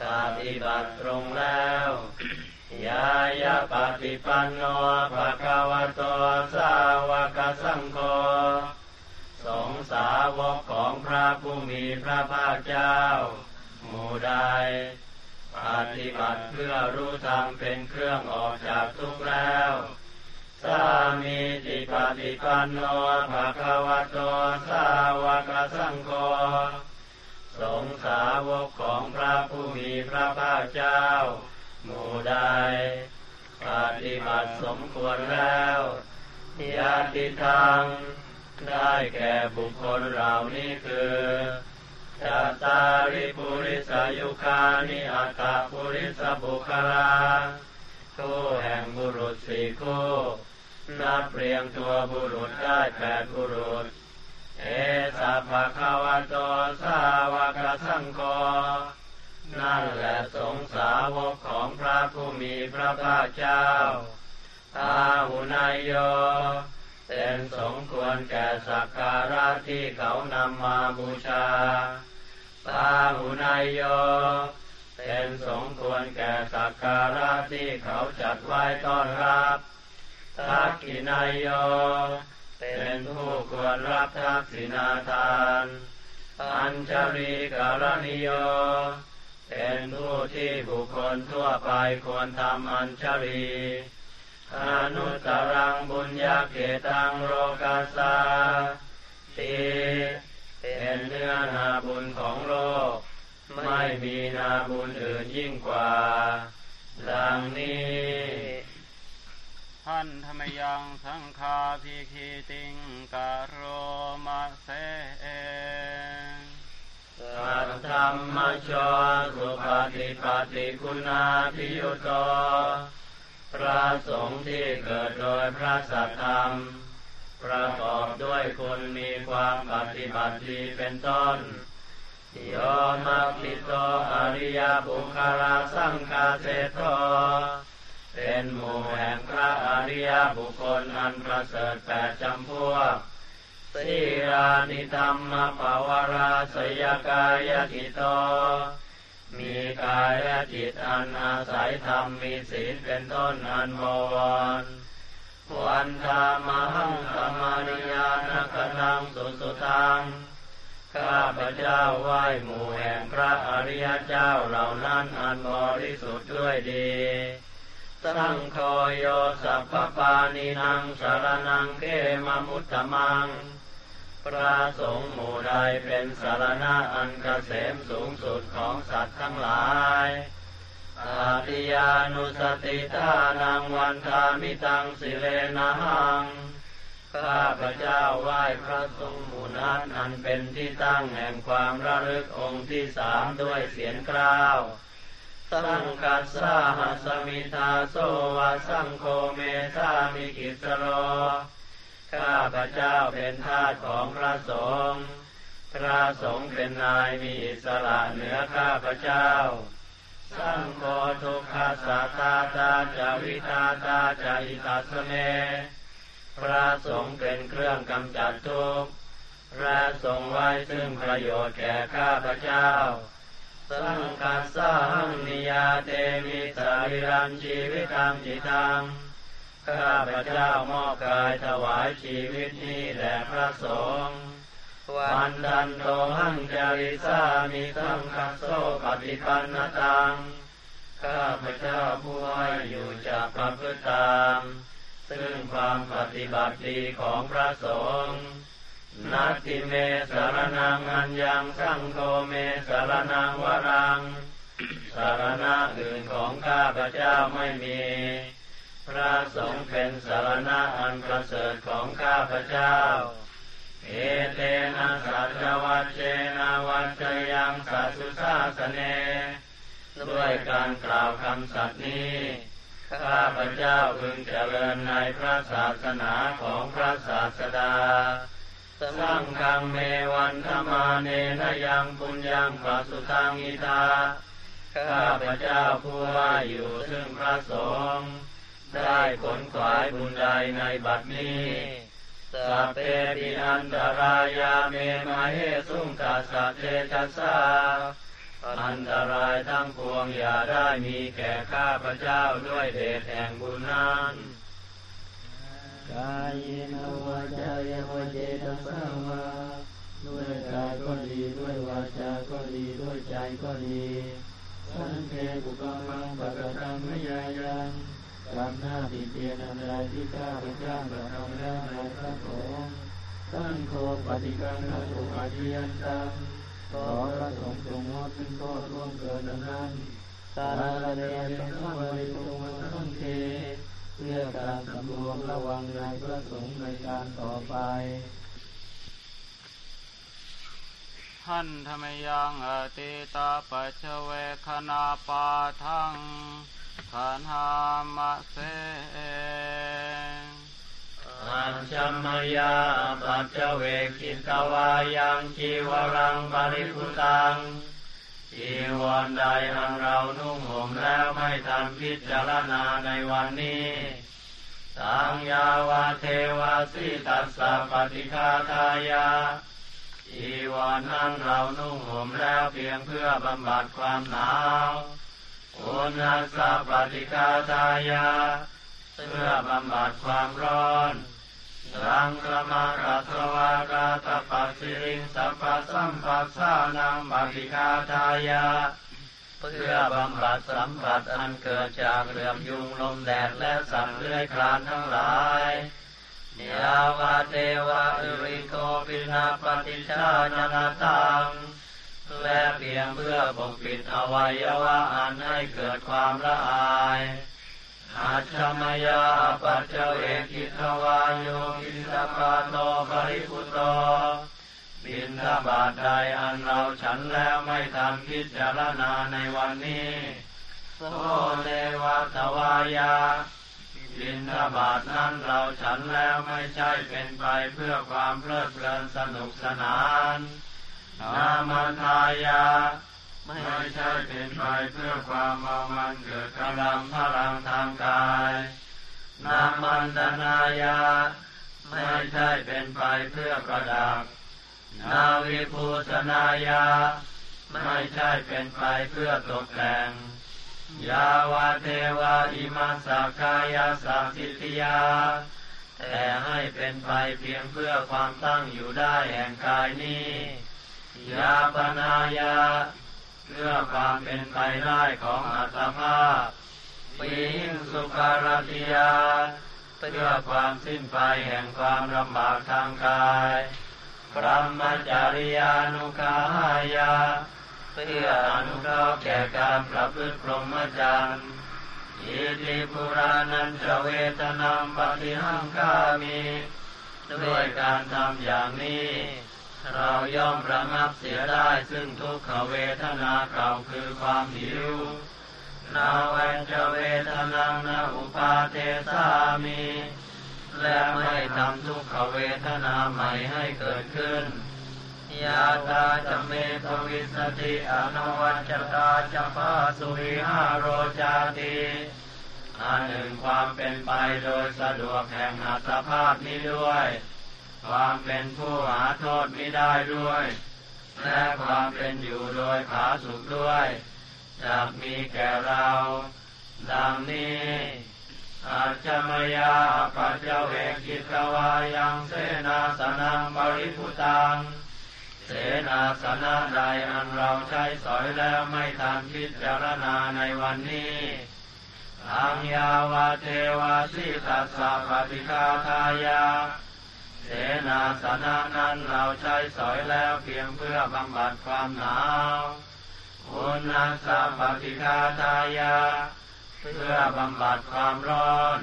ปฏิบัติตรงแล้วยายาปฏิปันโนภะคะวะโตสาวกสังโฆสงสาวกของพระผู้มีพระภาคเจ้าหมู่ใดปฏิบัติเพื่อรู้ธรรมเป็นเครื่องออกจากทุกข์แล้ว สามีจิปฏิปันโนภะคะวะโตสาวกสังโฆสงสาวกของพระผู้มีพระภาคเจ้า หมู่ใดปฏิบัติสมควรแล้วยาติทางได้แก่บุคคลเหล่านี้คือจตาริปุริสายุคานิอัตตาปุริสบุคลาคู่แห่งบุรุษสี่คู่ นับเรียงตัวบุรุษได้แปดบุรุษ เอสัพพะควะโตสาวกสังโฆนั่นแหละสงสาวกของพระผู้มีพระภาคเจ้าอาหุนายโย เป็นสมควรแก่สักการะที่เขานำมาบูชาตาหุนายโย เป็นสมควรแก่สักการะที่เขาจัดไว้ต้อนรับ ทักขินายโยเป็นผู้ควรรับทักษินาทานอัญชลีกรณิโยเป็นผู้ที่บุคคลทั่วไปควรทำอัญชลีอนุตรังบุญญาเกตังโรกัสาตีเป็นเนื้อนาบุญของโลก ไม่มีนาบุญอื่นยิ่งกว่า ดังนี้ นธรรมยังสังฆาภิคิติงกโรมาเสสัทธรรมชสุปฏิปฏิคุณาพิยุโตพระสงฆ์ที่เกิดโดยพระสัทธรรม ประกอบด้วยคนมีความปฏิบัติดีเป็นต้นโยมัคิโตอริยบุคลาสังคาเสโต เป็นหมู่แห่งพระอริยบุคคลอันประเสริฐแปดจำพวกสิรานิธรรมปวาราสยกายกิโตมีกายจิตอันอาศัยธรรมมีศีลเป็นต้นอันบวรวันธามังธรรมนิยานกนังสุสุตังข้าพเจ้าไหว้หมู่แห่งพระอริยเจ้าเหล่านั้นอันบริสุทธิ์ด้วยดี สังโฆโยสัพพปานินางสารนังเกมมุตตมัง พระสงฆ์หมู่ใดเป็นสารณะอันเกษมสูงสุดของสัตว์ทั้งหลายอาติยานุสติตานังวันทามิตังสิเรนะหัง ข้าพระเจ้าไหว้พระสงฆ์หมู่นั้นอันเป็นที่ตั้งแห่งความระลึกองค์ที่สามด้วยเศียรเกล้า สังฆัสสาหัสมิทาโสวะ สังโฆเม สามิกิสสะโร ข้าพระเจ้าเป็นทาสของพระสงฆ์ พระสงฆ์เป็นนายมีอิสระเหนือข้าพระเจ้า สังโฆทุกขสาตาตาจาวิตาตาจาอิตัสเม พระสงฆ์เป็นเครื่องกำจัดทุกข์ พระสงฆ์ไว้ซึ่งประโยชน์แก่ข้าพระเจ้า สังกัสสังนิยาเตมิสาริรัชีวิตังจิตังข้าพระเจ้ามอบกายถวายชีวิตนี้แด่พระสงฆ์วันดันโตหังจาริสามิสังคัสโสปฏิปันนตังข้าพระเจ้าผู้ให้อยู่จากประพฤติตาม ซึ่งความปฏิบัติดีของพระสงฆ์ นัตติเมสารนังอัญญังสังโฆเมสารนังวรัง สารณะอื่นของข้าพระเจ้าไม่มี พระสงฆ์เป็นสารณะอันประเสริฐของข้าพระเจ้า เอเตนะสัจวัจเจนะวัจยังสัสุสาสเน ด้วยการกล่าวคำสัตย์นี้ข้าพระเจ้าพึงเจริญในพระศาสนาของพระศาสดา สังฆังเมวันธมาเนนยังปุญญังปัสุทังอิตาข้าพระเจ้าผู้ว่าอยู่ซึ่งพระสงฆ์ได้ผลขวายบุญใดในบัดนี้สัพเพปิอันตรายาเมมาเฮสุงตัสสะเทจัสสาอันตรายทั้งปวงอย่าได้มีแก่ข้าพระเจ้าด้วยเดชแห่งบุญนั้น กายนวาจายาวเจตสังวาด้วยกายก็ดีด้วยวาจาก็ดีด้วยใจก็ดีสันเทกุกมังปะกตังไม่ยายังกรรมหน้าติเตียนอันใดที่ข้าพเจ้ากระทำแล้วในพระสงฆ์ตั้งโคปฏิกังนาตุอาเจียนตังขอพระสงฆ์จงงดซึ่งโทษร่วมเกินนั้นตาลเดชะสังวริตุมัสังเท การสำรวมระวังในพระสงฆ์ในการต่อไปหันธรรมยังอติตาปัจเวคณาปาทังขันหามะเสอัญชมยาปัจเวกิตวายังชีวรังบริพุตังจีวรใดอันเรานุ่งห่มแล้วไม่ทันพิจารณาในวันนี้ สังยาวาเทวาสิตัสสะปฏิคาทายาจีวรนั้นเรานุ่งห่มแล้วเพียงเพื่อบำบัดความหนาวอุณาสะปฏิกาทายาเพื่อบำบัดความร้อนสังสมารัตวากาตปัสสิริงสัพพสัมปัสสานังปฏิคาทายา เพื่อบำบัดสัมผัสอันเกิดจากเรื่องยุงลมแดดและสัตว์เลื้อยคลานทั้งหลายยาวาเทวะอริโกปินาปฏิชาญนาตังและเพียงเพื่อปกปิดอวัยวะอันให้เกิดความละอายอาชมายาปัจเจเวกิทวายโยกิสปาโตปริพุโต บินทบาทใดอันเราฉันแล้วไม่ทำพิจารณาในวันนี้โสเลวะตวายาบินทบาทนั้นเราฉันแล้วไม่ใช่เป็นไปเพื่อความเพลิดเพลินสนุกสนาน นามัทายา ไม่ใช่เป็นไปเพื่อความเมามันเกิดกำลังพลังทางกาย นามันตนายา ไม่ใช่เป็นไปเพื่อประดับ นาวิภูสนายา ไม่ใช่เป็นไปเพื่อตกแต่ง ยาวาเทวาอิมาสกายาสัสิทยา แต่ให้เป็นไปเพียงเพื่อความตั้งอยู่ได้แห่งกายนี้ยาปนายา เพื่อความเป็นไปได้ของอัตภาพปิงสุขารติยา เพื่อความสิ้นไปแห่งความลำบากทางกาย พระมจาริยานุกายาเพื่ออนุเคราะห์แก่การประพฤติพรหมจรรย์อิติปุรานันจเวทนามปฏิหังคามีด้วยการทำอย่างนี้ เราย่อมระงับเสียได้ซึ่งทุกขเวทนาเก่าคือความหิวนาเวนจะเวทนังนาอุปาเทสามี และไม่ทำทุกขเวทนาใหม่ให้เกิดขึ้น ยาตาจะเมตวิสติอนวัจตาจะพาสุวิหาโรจาติอันหนึ่งความเป็นไปโดยสะดวกแห่งอัตภาพนี้ด้วย ความเป็นผู้หาโทษไม่ได้ด้วย และความเป็นอยู่โดยผาสุขด้วยจะมีแก่เรา ดังนี้ อาจจะมายาปัจเจเวกิตวายังเสนาสนังบริพุตัง เสนาสนะใดอันเราใช้สอยแล้วไม่ทันพิจารณาในวันนี้อังยาวาเทวาสิตัสสะปฏิคาทายา เสนาสนะนั้นเราใช้สอยแล้วเพียงเพื่อบำบัดความหนาวอุณาสะปฏิคาทายา เพื่อบำบัดความร้อน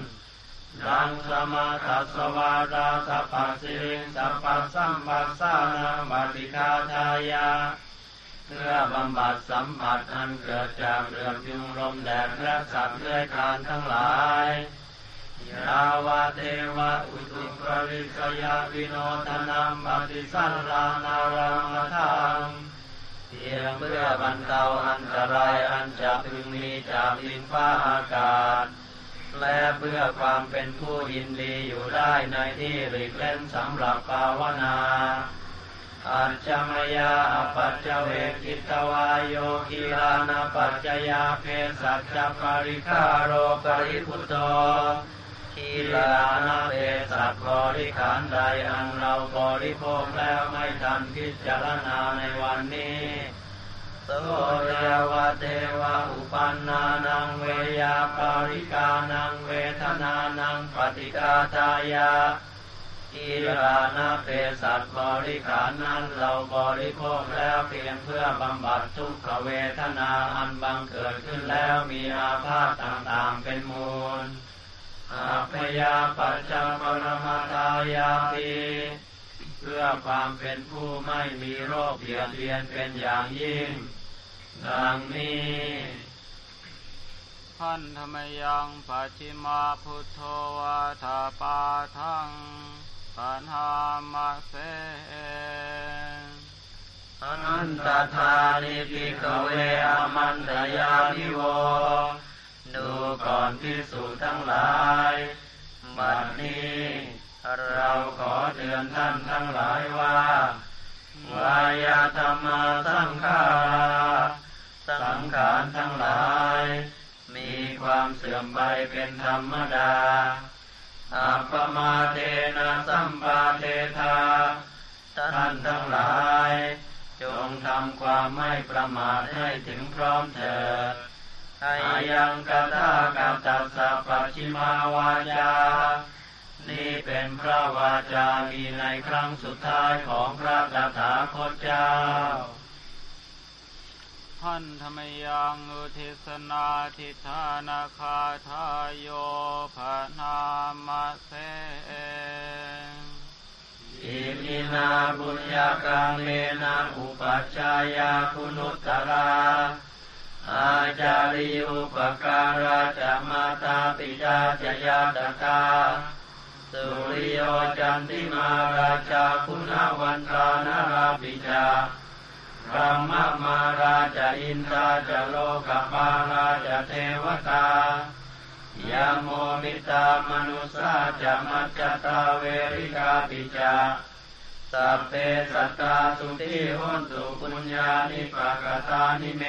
รังสมาทัสวาดาสัพพสิริงสัพพสัมปัสสานาปฏิคาทายาเพื่อบำบัดสัมผัสอันเกิดจากเรื่องยุงลมแดดและสัตว์เลื้อยคลานทั้งหลายยาวาเทวะอุตุปริสยาวิโนทนามปฏิสันลานารังทัง เพียงเพื่อบรรเทาอันตรายอันจะพึงมีจากดินฟ้าอากาศ และเพื่อความเป็นผู้ยินดีอยู่ได้ในที่หลีกเล่นสำหรับภาวนาอัจจมยาอปัจเจเวกิตวายโยกิลานาปัจจยาเพสัจจปริคาโรปริพุตโต กีลานาเพสัตบริขารใดอันเราบริโภคแล้วไม่ทันพิจารณาในวันนี้โสยาวะเทวะอุปันนานังเวยาปาริกานังเวทนานังปฏิกาทายากีรานาเพสัตบริขารนั้นเราบริโภคแล้วเพียงเพื่อบำบัดทุกขเวทนาอันบังเกิดขึ้นแล้วมีอาพาธต่างๆเป็นมูล อาพยาปัจจปรมาทายาปีเพื่อความเป็นผู้ไม่มีโรคเบียดเบียนเป็นอย่างยิ่ง ดังนี้พันธมยังปัจฉิมาพุทโธวาทาปาทังปัญหามาเสอนันตธานิพิกเวอมันตยานิโว ดูก่อนพิสูจทั้งหลายบัดนี้ เราขอเตือนท่านทั้งหลายว่าวายาธรรมาสังขาสังขารทั้งหลาย มีความเสื่อมไปเป็นธรรมดาอัปปมาเทนะสัมปาเทธาท่านทั้งหลาย จงทำความไม่ประมาทให้ถึงพร้อมเถิด อายังกตากาตัสสะปัจฉิมาวาจา นี่เป็นพระวาจามีในครั้งสุดท้ายของพระตถาคตเจ้าพันธมยังอุทิศนาทิธานาคาทายโยภานามาเสอิมินาบุญญากังเมนะอุปัชฌายาคุณุตตรา อาจาริอุปการาจะมาตาปิดาจะยาตกาสุริโยจันติมาราชาคุณวันตานาราปิจาพระมมาราชอินทราจะโลกบาราชเทวตายาโมมิตามนุสาจะมัจจตาเวริกาปิจาสัพเพสัตตาสุทิหนตุปุญญานิปกตานิเม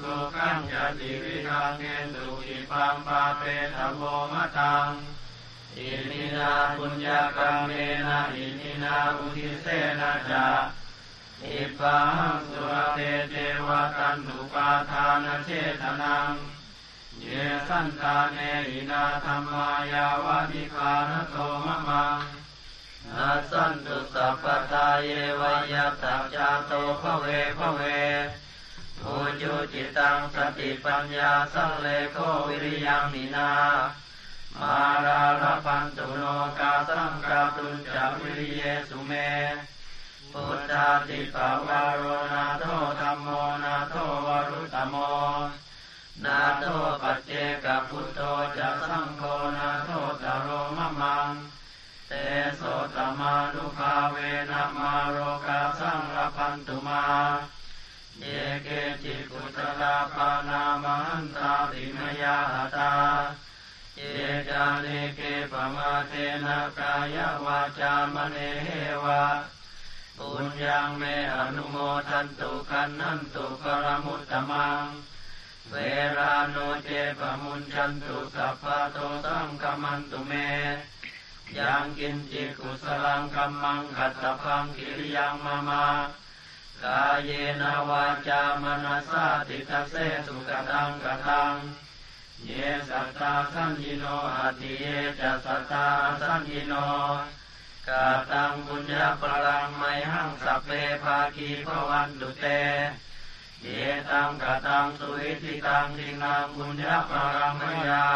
โลกัญญาติวิรังเนตุอิปังปาเปธโมมะตังอินินาปุญญากรรมเมนะอินินาอุทิเสนะจาอิปังสุรเตเทวตันุปาทานเชตนังเยสันตาเนอินาธรรมายาวานิคานโตมะมังนาสันตุสัพพตาเยวายตัจจาโตภเวภเว โอจุจิตังสติปัญญาสังเลโควิริยังมินา มาราลพันตุโนกาสังกาตุจาวิริเยสุเมพุทธาติปวารโรนาโทธรรมโมนาโทวรุตโมนาโทปัจเจกพุทโธจะสังโฆนาโทตโรมะมัง เตโสตมานุภาเวนะมาโรกาสังรพันตุมา เกจิกุตลาปานามันตาติมยาตาเยจาเนเกปมาเทนะกายวาจามเนเหวะปุญญังเมอนุโมทันตุกันนันตุกรมุตตมัง เวราโนเจปมุนชันตุสัพพะโตสังกมันตุเมยังกินจิกุสลังกัมมังขัตตพังกิริยังมามา กายเยนวาจามนัสาติตเสสุกตังกตัง เยสัตตาสัญญิโนอติเยจะสัตตาสัญญิโนกาตังบุญญาปรังไมหังสัพเพภาคีพวันตุเต เยตังกตังสุอิติตังทินังบุญญาปรังมยา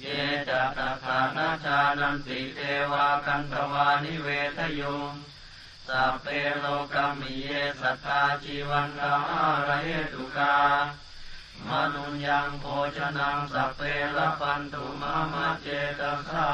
เยจะตถานาชานันติเทวากันตวานิเวทยุง สัพเพโลกามิเยสัตตาชีวันตาระเหตุกามนุญยังโภชนังสัพเพละปันตุมามาเจตสา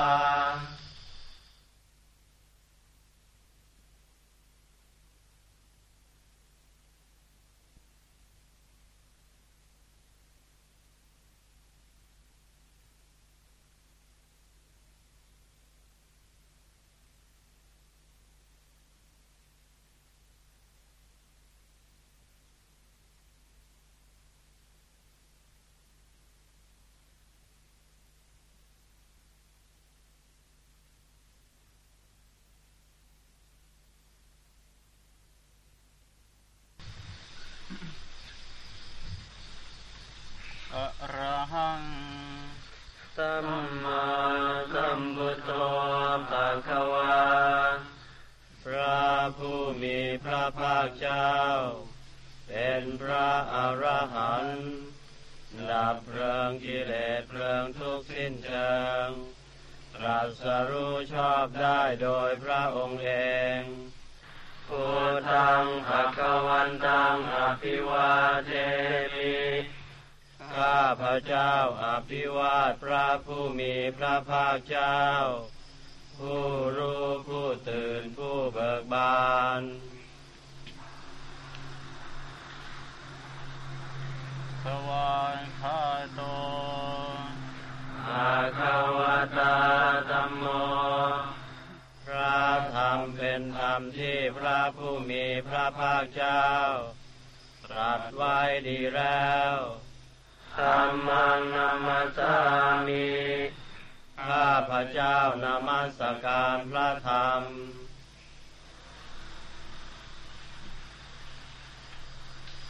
อะระหัง สั มมาสัมพุทโธภะคะวาพระผู้มีพระภาคเจ้า เป็นพระอรหันต์ดับเพลิงกิเลสเพลิงทุกสิ้นเชิงตรัสรู้ชอบได้โดยพระองค์เองพุทธังภะคะวันตังอภิวาเทมิ ข้าพระเจ้าอภิวาทพระผู้มีพระภาคเจ้า ผู้รู้ผู้ตื่นผู้เบิกบานสวานคาโตอาคาวตาธัมโม พระธรรมเป็นธรรมที่พระผู้มีพระภาคเจ้า ตรัสไว้ดีแล้ว ธรรมังนามัสสามิข้าพระเจ้านามัสการพระธรรม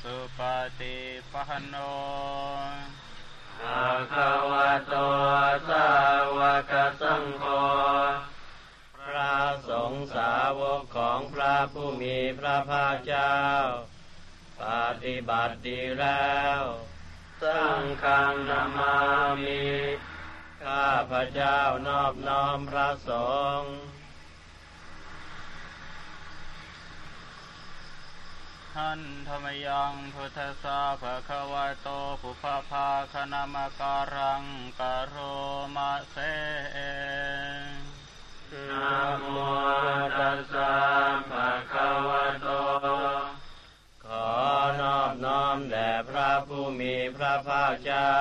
สุปฏิปันโนอาคาวะโตสาวกสังโฆพระสงฆ์สาวกของพระผู้มีพระภาคเจ้า ปฏิบัติดีแล้ว สังฆังนามามิข้าพระเจ้านอบน้อมพระสงฆ์หันธรรมยังพุทธสาภะคะวะโตปุพพาคณามการังกโรมาเสนะโมตัสสะภะคะ ผู้มีพระภาคเจ้า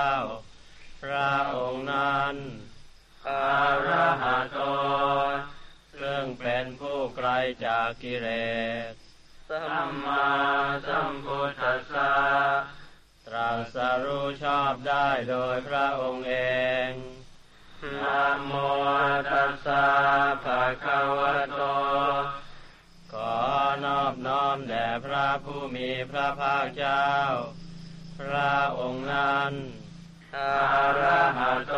พระองค์นั้นอาระหะโต ซึ่งเป็นผู้ไกลจากกิเลสสัมมาสัมพุทธัสสะตรัสรู้ชอบได้โดยพระองค์เองนะโมตัสสะภะคะวะโต ขอนอบน้อมแด่พระผู้มีพระภาคเจ้า พระองค์นั้นอาระหะโต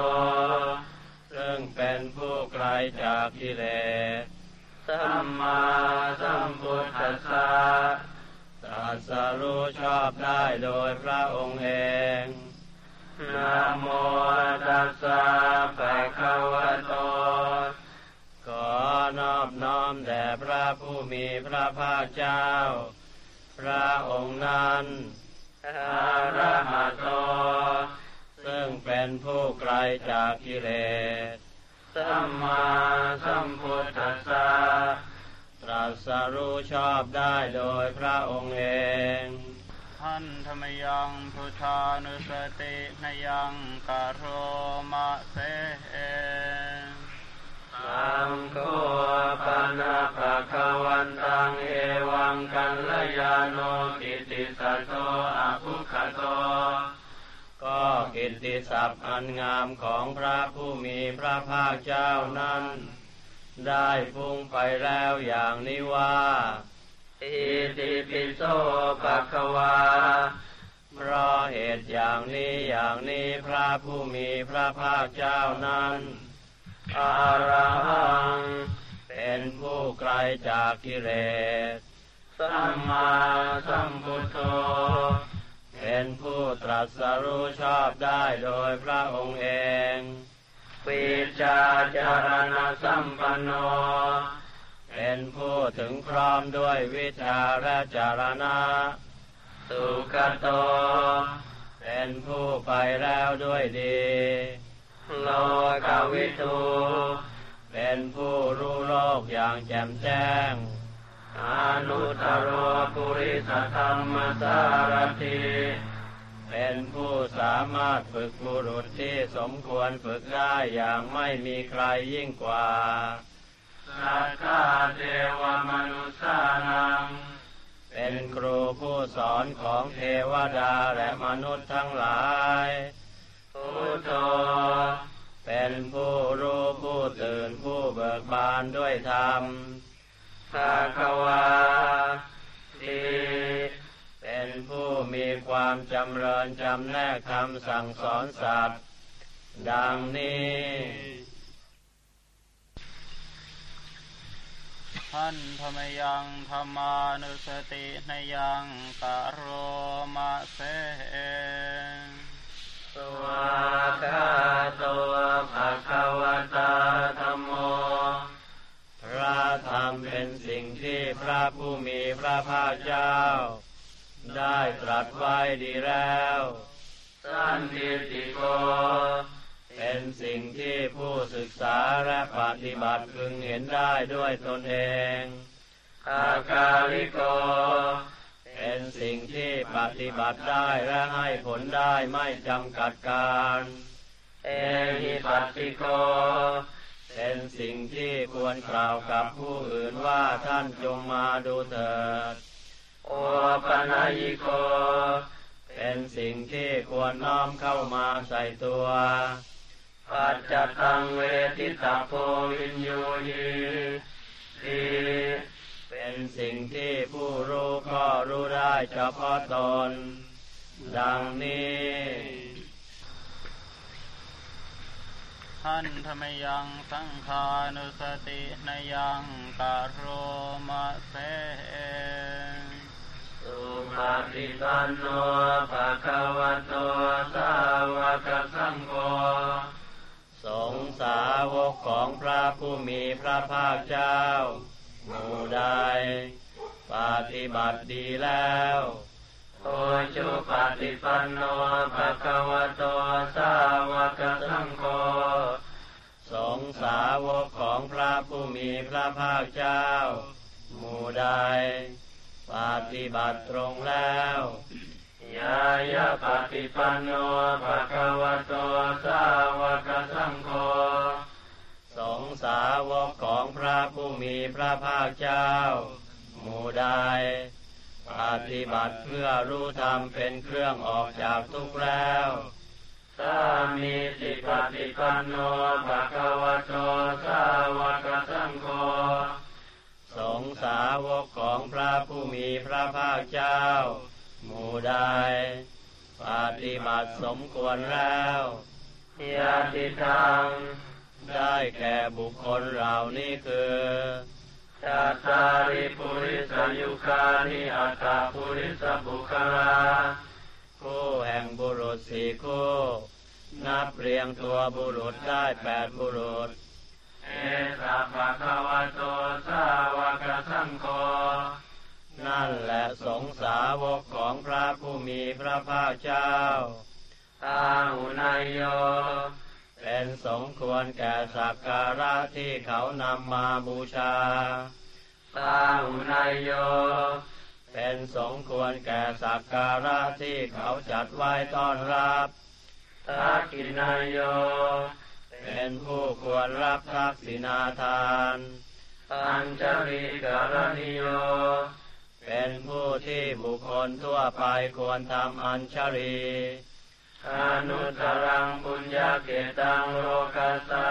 ซึ่งเป็นผู้ไกลจากกิเลสสัมมาสัมพุทธัสสะตรัสรู้ชอบได้โดยพระองค์เองนะโมตัสสะภะคะวะโต ขอนอบน้อมแด่พระผู้มีพระภาคเจ้า พระองค์นั้น อาระหะโต ซึ่งเป็นผู้ไกลจากกิเลส สัมมาสัมพุทธัสสะ ตรัสรู้ชอบได้โดยพระองค์เองท่านธรรมยังพุทธานุสตินยังกะโรมะเสเอ สังโฆปนะภะคะวันตังเอวังกัลยาโนกิติสัโตอะภุคโต ก็กิตติศัพท์อันงามของพระผู้มีพระภาคเจ้านั้น ได้พุ่งไปแล้วอย่างนี้ว่าอิติปิโสภะคะวาเพราะเหตุอย่างนี้อย่างนี้พระผู้มีพระภาคเจ้านั้น อาระหัง เป็นผู้ไกลจากกิเลส สัมมาสัมพุทโธ เป็นผู้ตรัสรู้ชอบได้โดยพระองค์เอง ปิจาจารณสัมปันโน เป็นผู้ถึงพร้อมด้วยวิชาและจารณะ สุขโต เป็นผู้ไปแล้วด้วยดี โลกวิทูเป็นผู้รู้โลกอย่างแจ่มแจ้ง อนุตตรปุริสธรรมสารถีเป็นผู้สามารถฝึกบุรุษที่สมควรฝึกได้อย่างไม่มีใครยิ่งกว่า สัทธาเทวมนุษานัง เป็นครูผู้สอนของเทวดาและมนุษย์ทั้งหลาย พุทโธ เป็นผู้รู้ผู้ตื่นผู้เบิกบานด้วยธรรมภาควาทีเป็นผู้มีความจำเริญจำแนกคำสั่งสอนสัตว์ ดังนี้ท่านธรรมยังธรรมานุสตินยังกะโรมะเส วากาโตภะคะวะตาธรรมโม พระธรรมเป็นสิ่งที่พระผู้มีพระภาคเจ้า ได้ตรัสไว้ดีแล้วสันติติโก เป็นสิ่งที่ผู้ศึกษาและปฏิบัติพึงเห็นได้ด้วยตนเอง อากาลิโก เป็นสิ่งที่ปฏิบัติได้และให้ผลได้ไม่จำกัดการ เอหิปัสสิโก เป็นสิ่งที่ควรกล่าวกับผู้อื่นว่าท่านจงมาดูเถิด โอปนายิโก เป็นสิ่งที่ควรน้อมเข้ามาใส่ตัวปัจจตังเวทิตาโพวินโยหีที สิ่งที่ผู้รู้ก็รู้ได้เฉพาะตน ดังนี้ท่านธรรมยังสังฆานุสตินยังกะโรมะเสเอสุปฏิปันโนภะคะวะโตสาวกสังโฆสงฆ์สาวกของพระผู้มีพระภาคเจ้า หมู่ใด ปฏิบัติดีแล้วโอจุปฏิปันโนภะคะวะโตสาวกสังโฆสงสาวกของพระผู้มีพระภาคเจ้า หมู่ใด ปฏิบัติตรงแล้วยายาปฏิปันโนภะคะวะโตสาวกสังโฆ สงสาวกของพระผู้มีพระภาคเจ้า หมู่ใดปฏิบัติเพื่อรู้ธรรมเป็นเครื่องออกจากทุกข์แล้วสามีติปฏิปันโนภะคะวะโตสาวกสังโฆสงสาวกของพระผู้มีพระภาคเจ้า หมู่ใดปฏิบัติสมควรแล้วยาติทาง ได้แก่บุคคลเหล่านี้คือชาตาริปุริสยุคานิอัตตาปุริสบุคลาคู่แห่งบุรุษสี่คู่นับเรียงตัวบุรุษได้แปดบุรุษ เอสัพะคะวะโตสาวกสังโฆนั่นแหละสงสาวกของพระผู้มีพระภาคเจ้าตาหุนายโย เป็นสมควรแก่สักการะที่เขานำมาบูชาตาหุนายโย เป็นสมควรแก่สักการะที่เขาจัดไว้ต้อนรับทากินายโย เป็นผู้ควรรับทักษินาทานอัญชริกรณิโย เป็นผู้ที่บุคคลทั่วไปควรทำอัญชรี อนุตรังปุญญาเกตังโลกัสา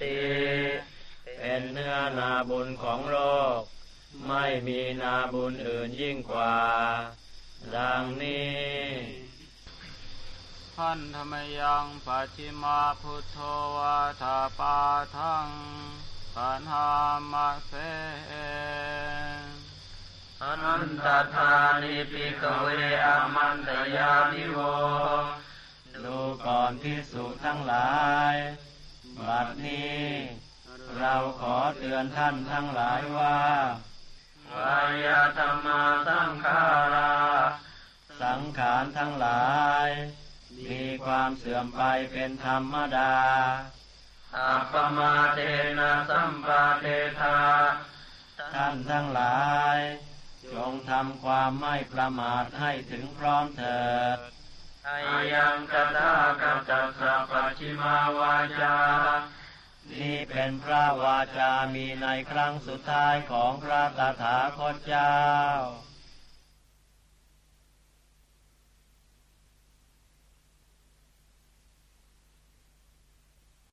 ติเป็นเนื้อนาบุญของโลก ไม่มีนาบุญอื่นยิ่งกว่า ดังนี้พันธรรมยังปัจฉิมาพุทโธวาทาปาทังปัญหามาเส หันทะทานิ ภิกขะเว อามันตะยามิโว ดูก่อนภิกษุทั้งหลาย บัดนี้ เราขอเตือนท่านทั้งหลายว่าวะยะธัมมาสังขาราสังขารทั้งหลาย มีความเสื่อมไปเป็นธรรมดาอัปปะมาเทนะสัมปาเทธาท่านทั้งหลาย จงทำความไม่ประมาทให้ถึงพร้อมเถิดอายังกตากัจจสปัจฉิมาวาจา นี่เป็นพระวาจามีในครั้งสุดท้ายของพระตถาคตเจ้า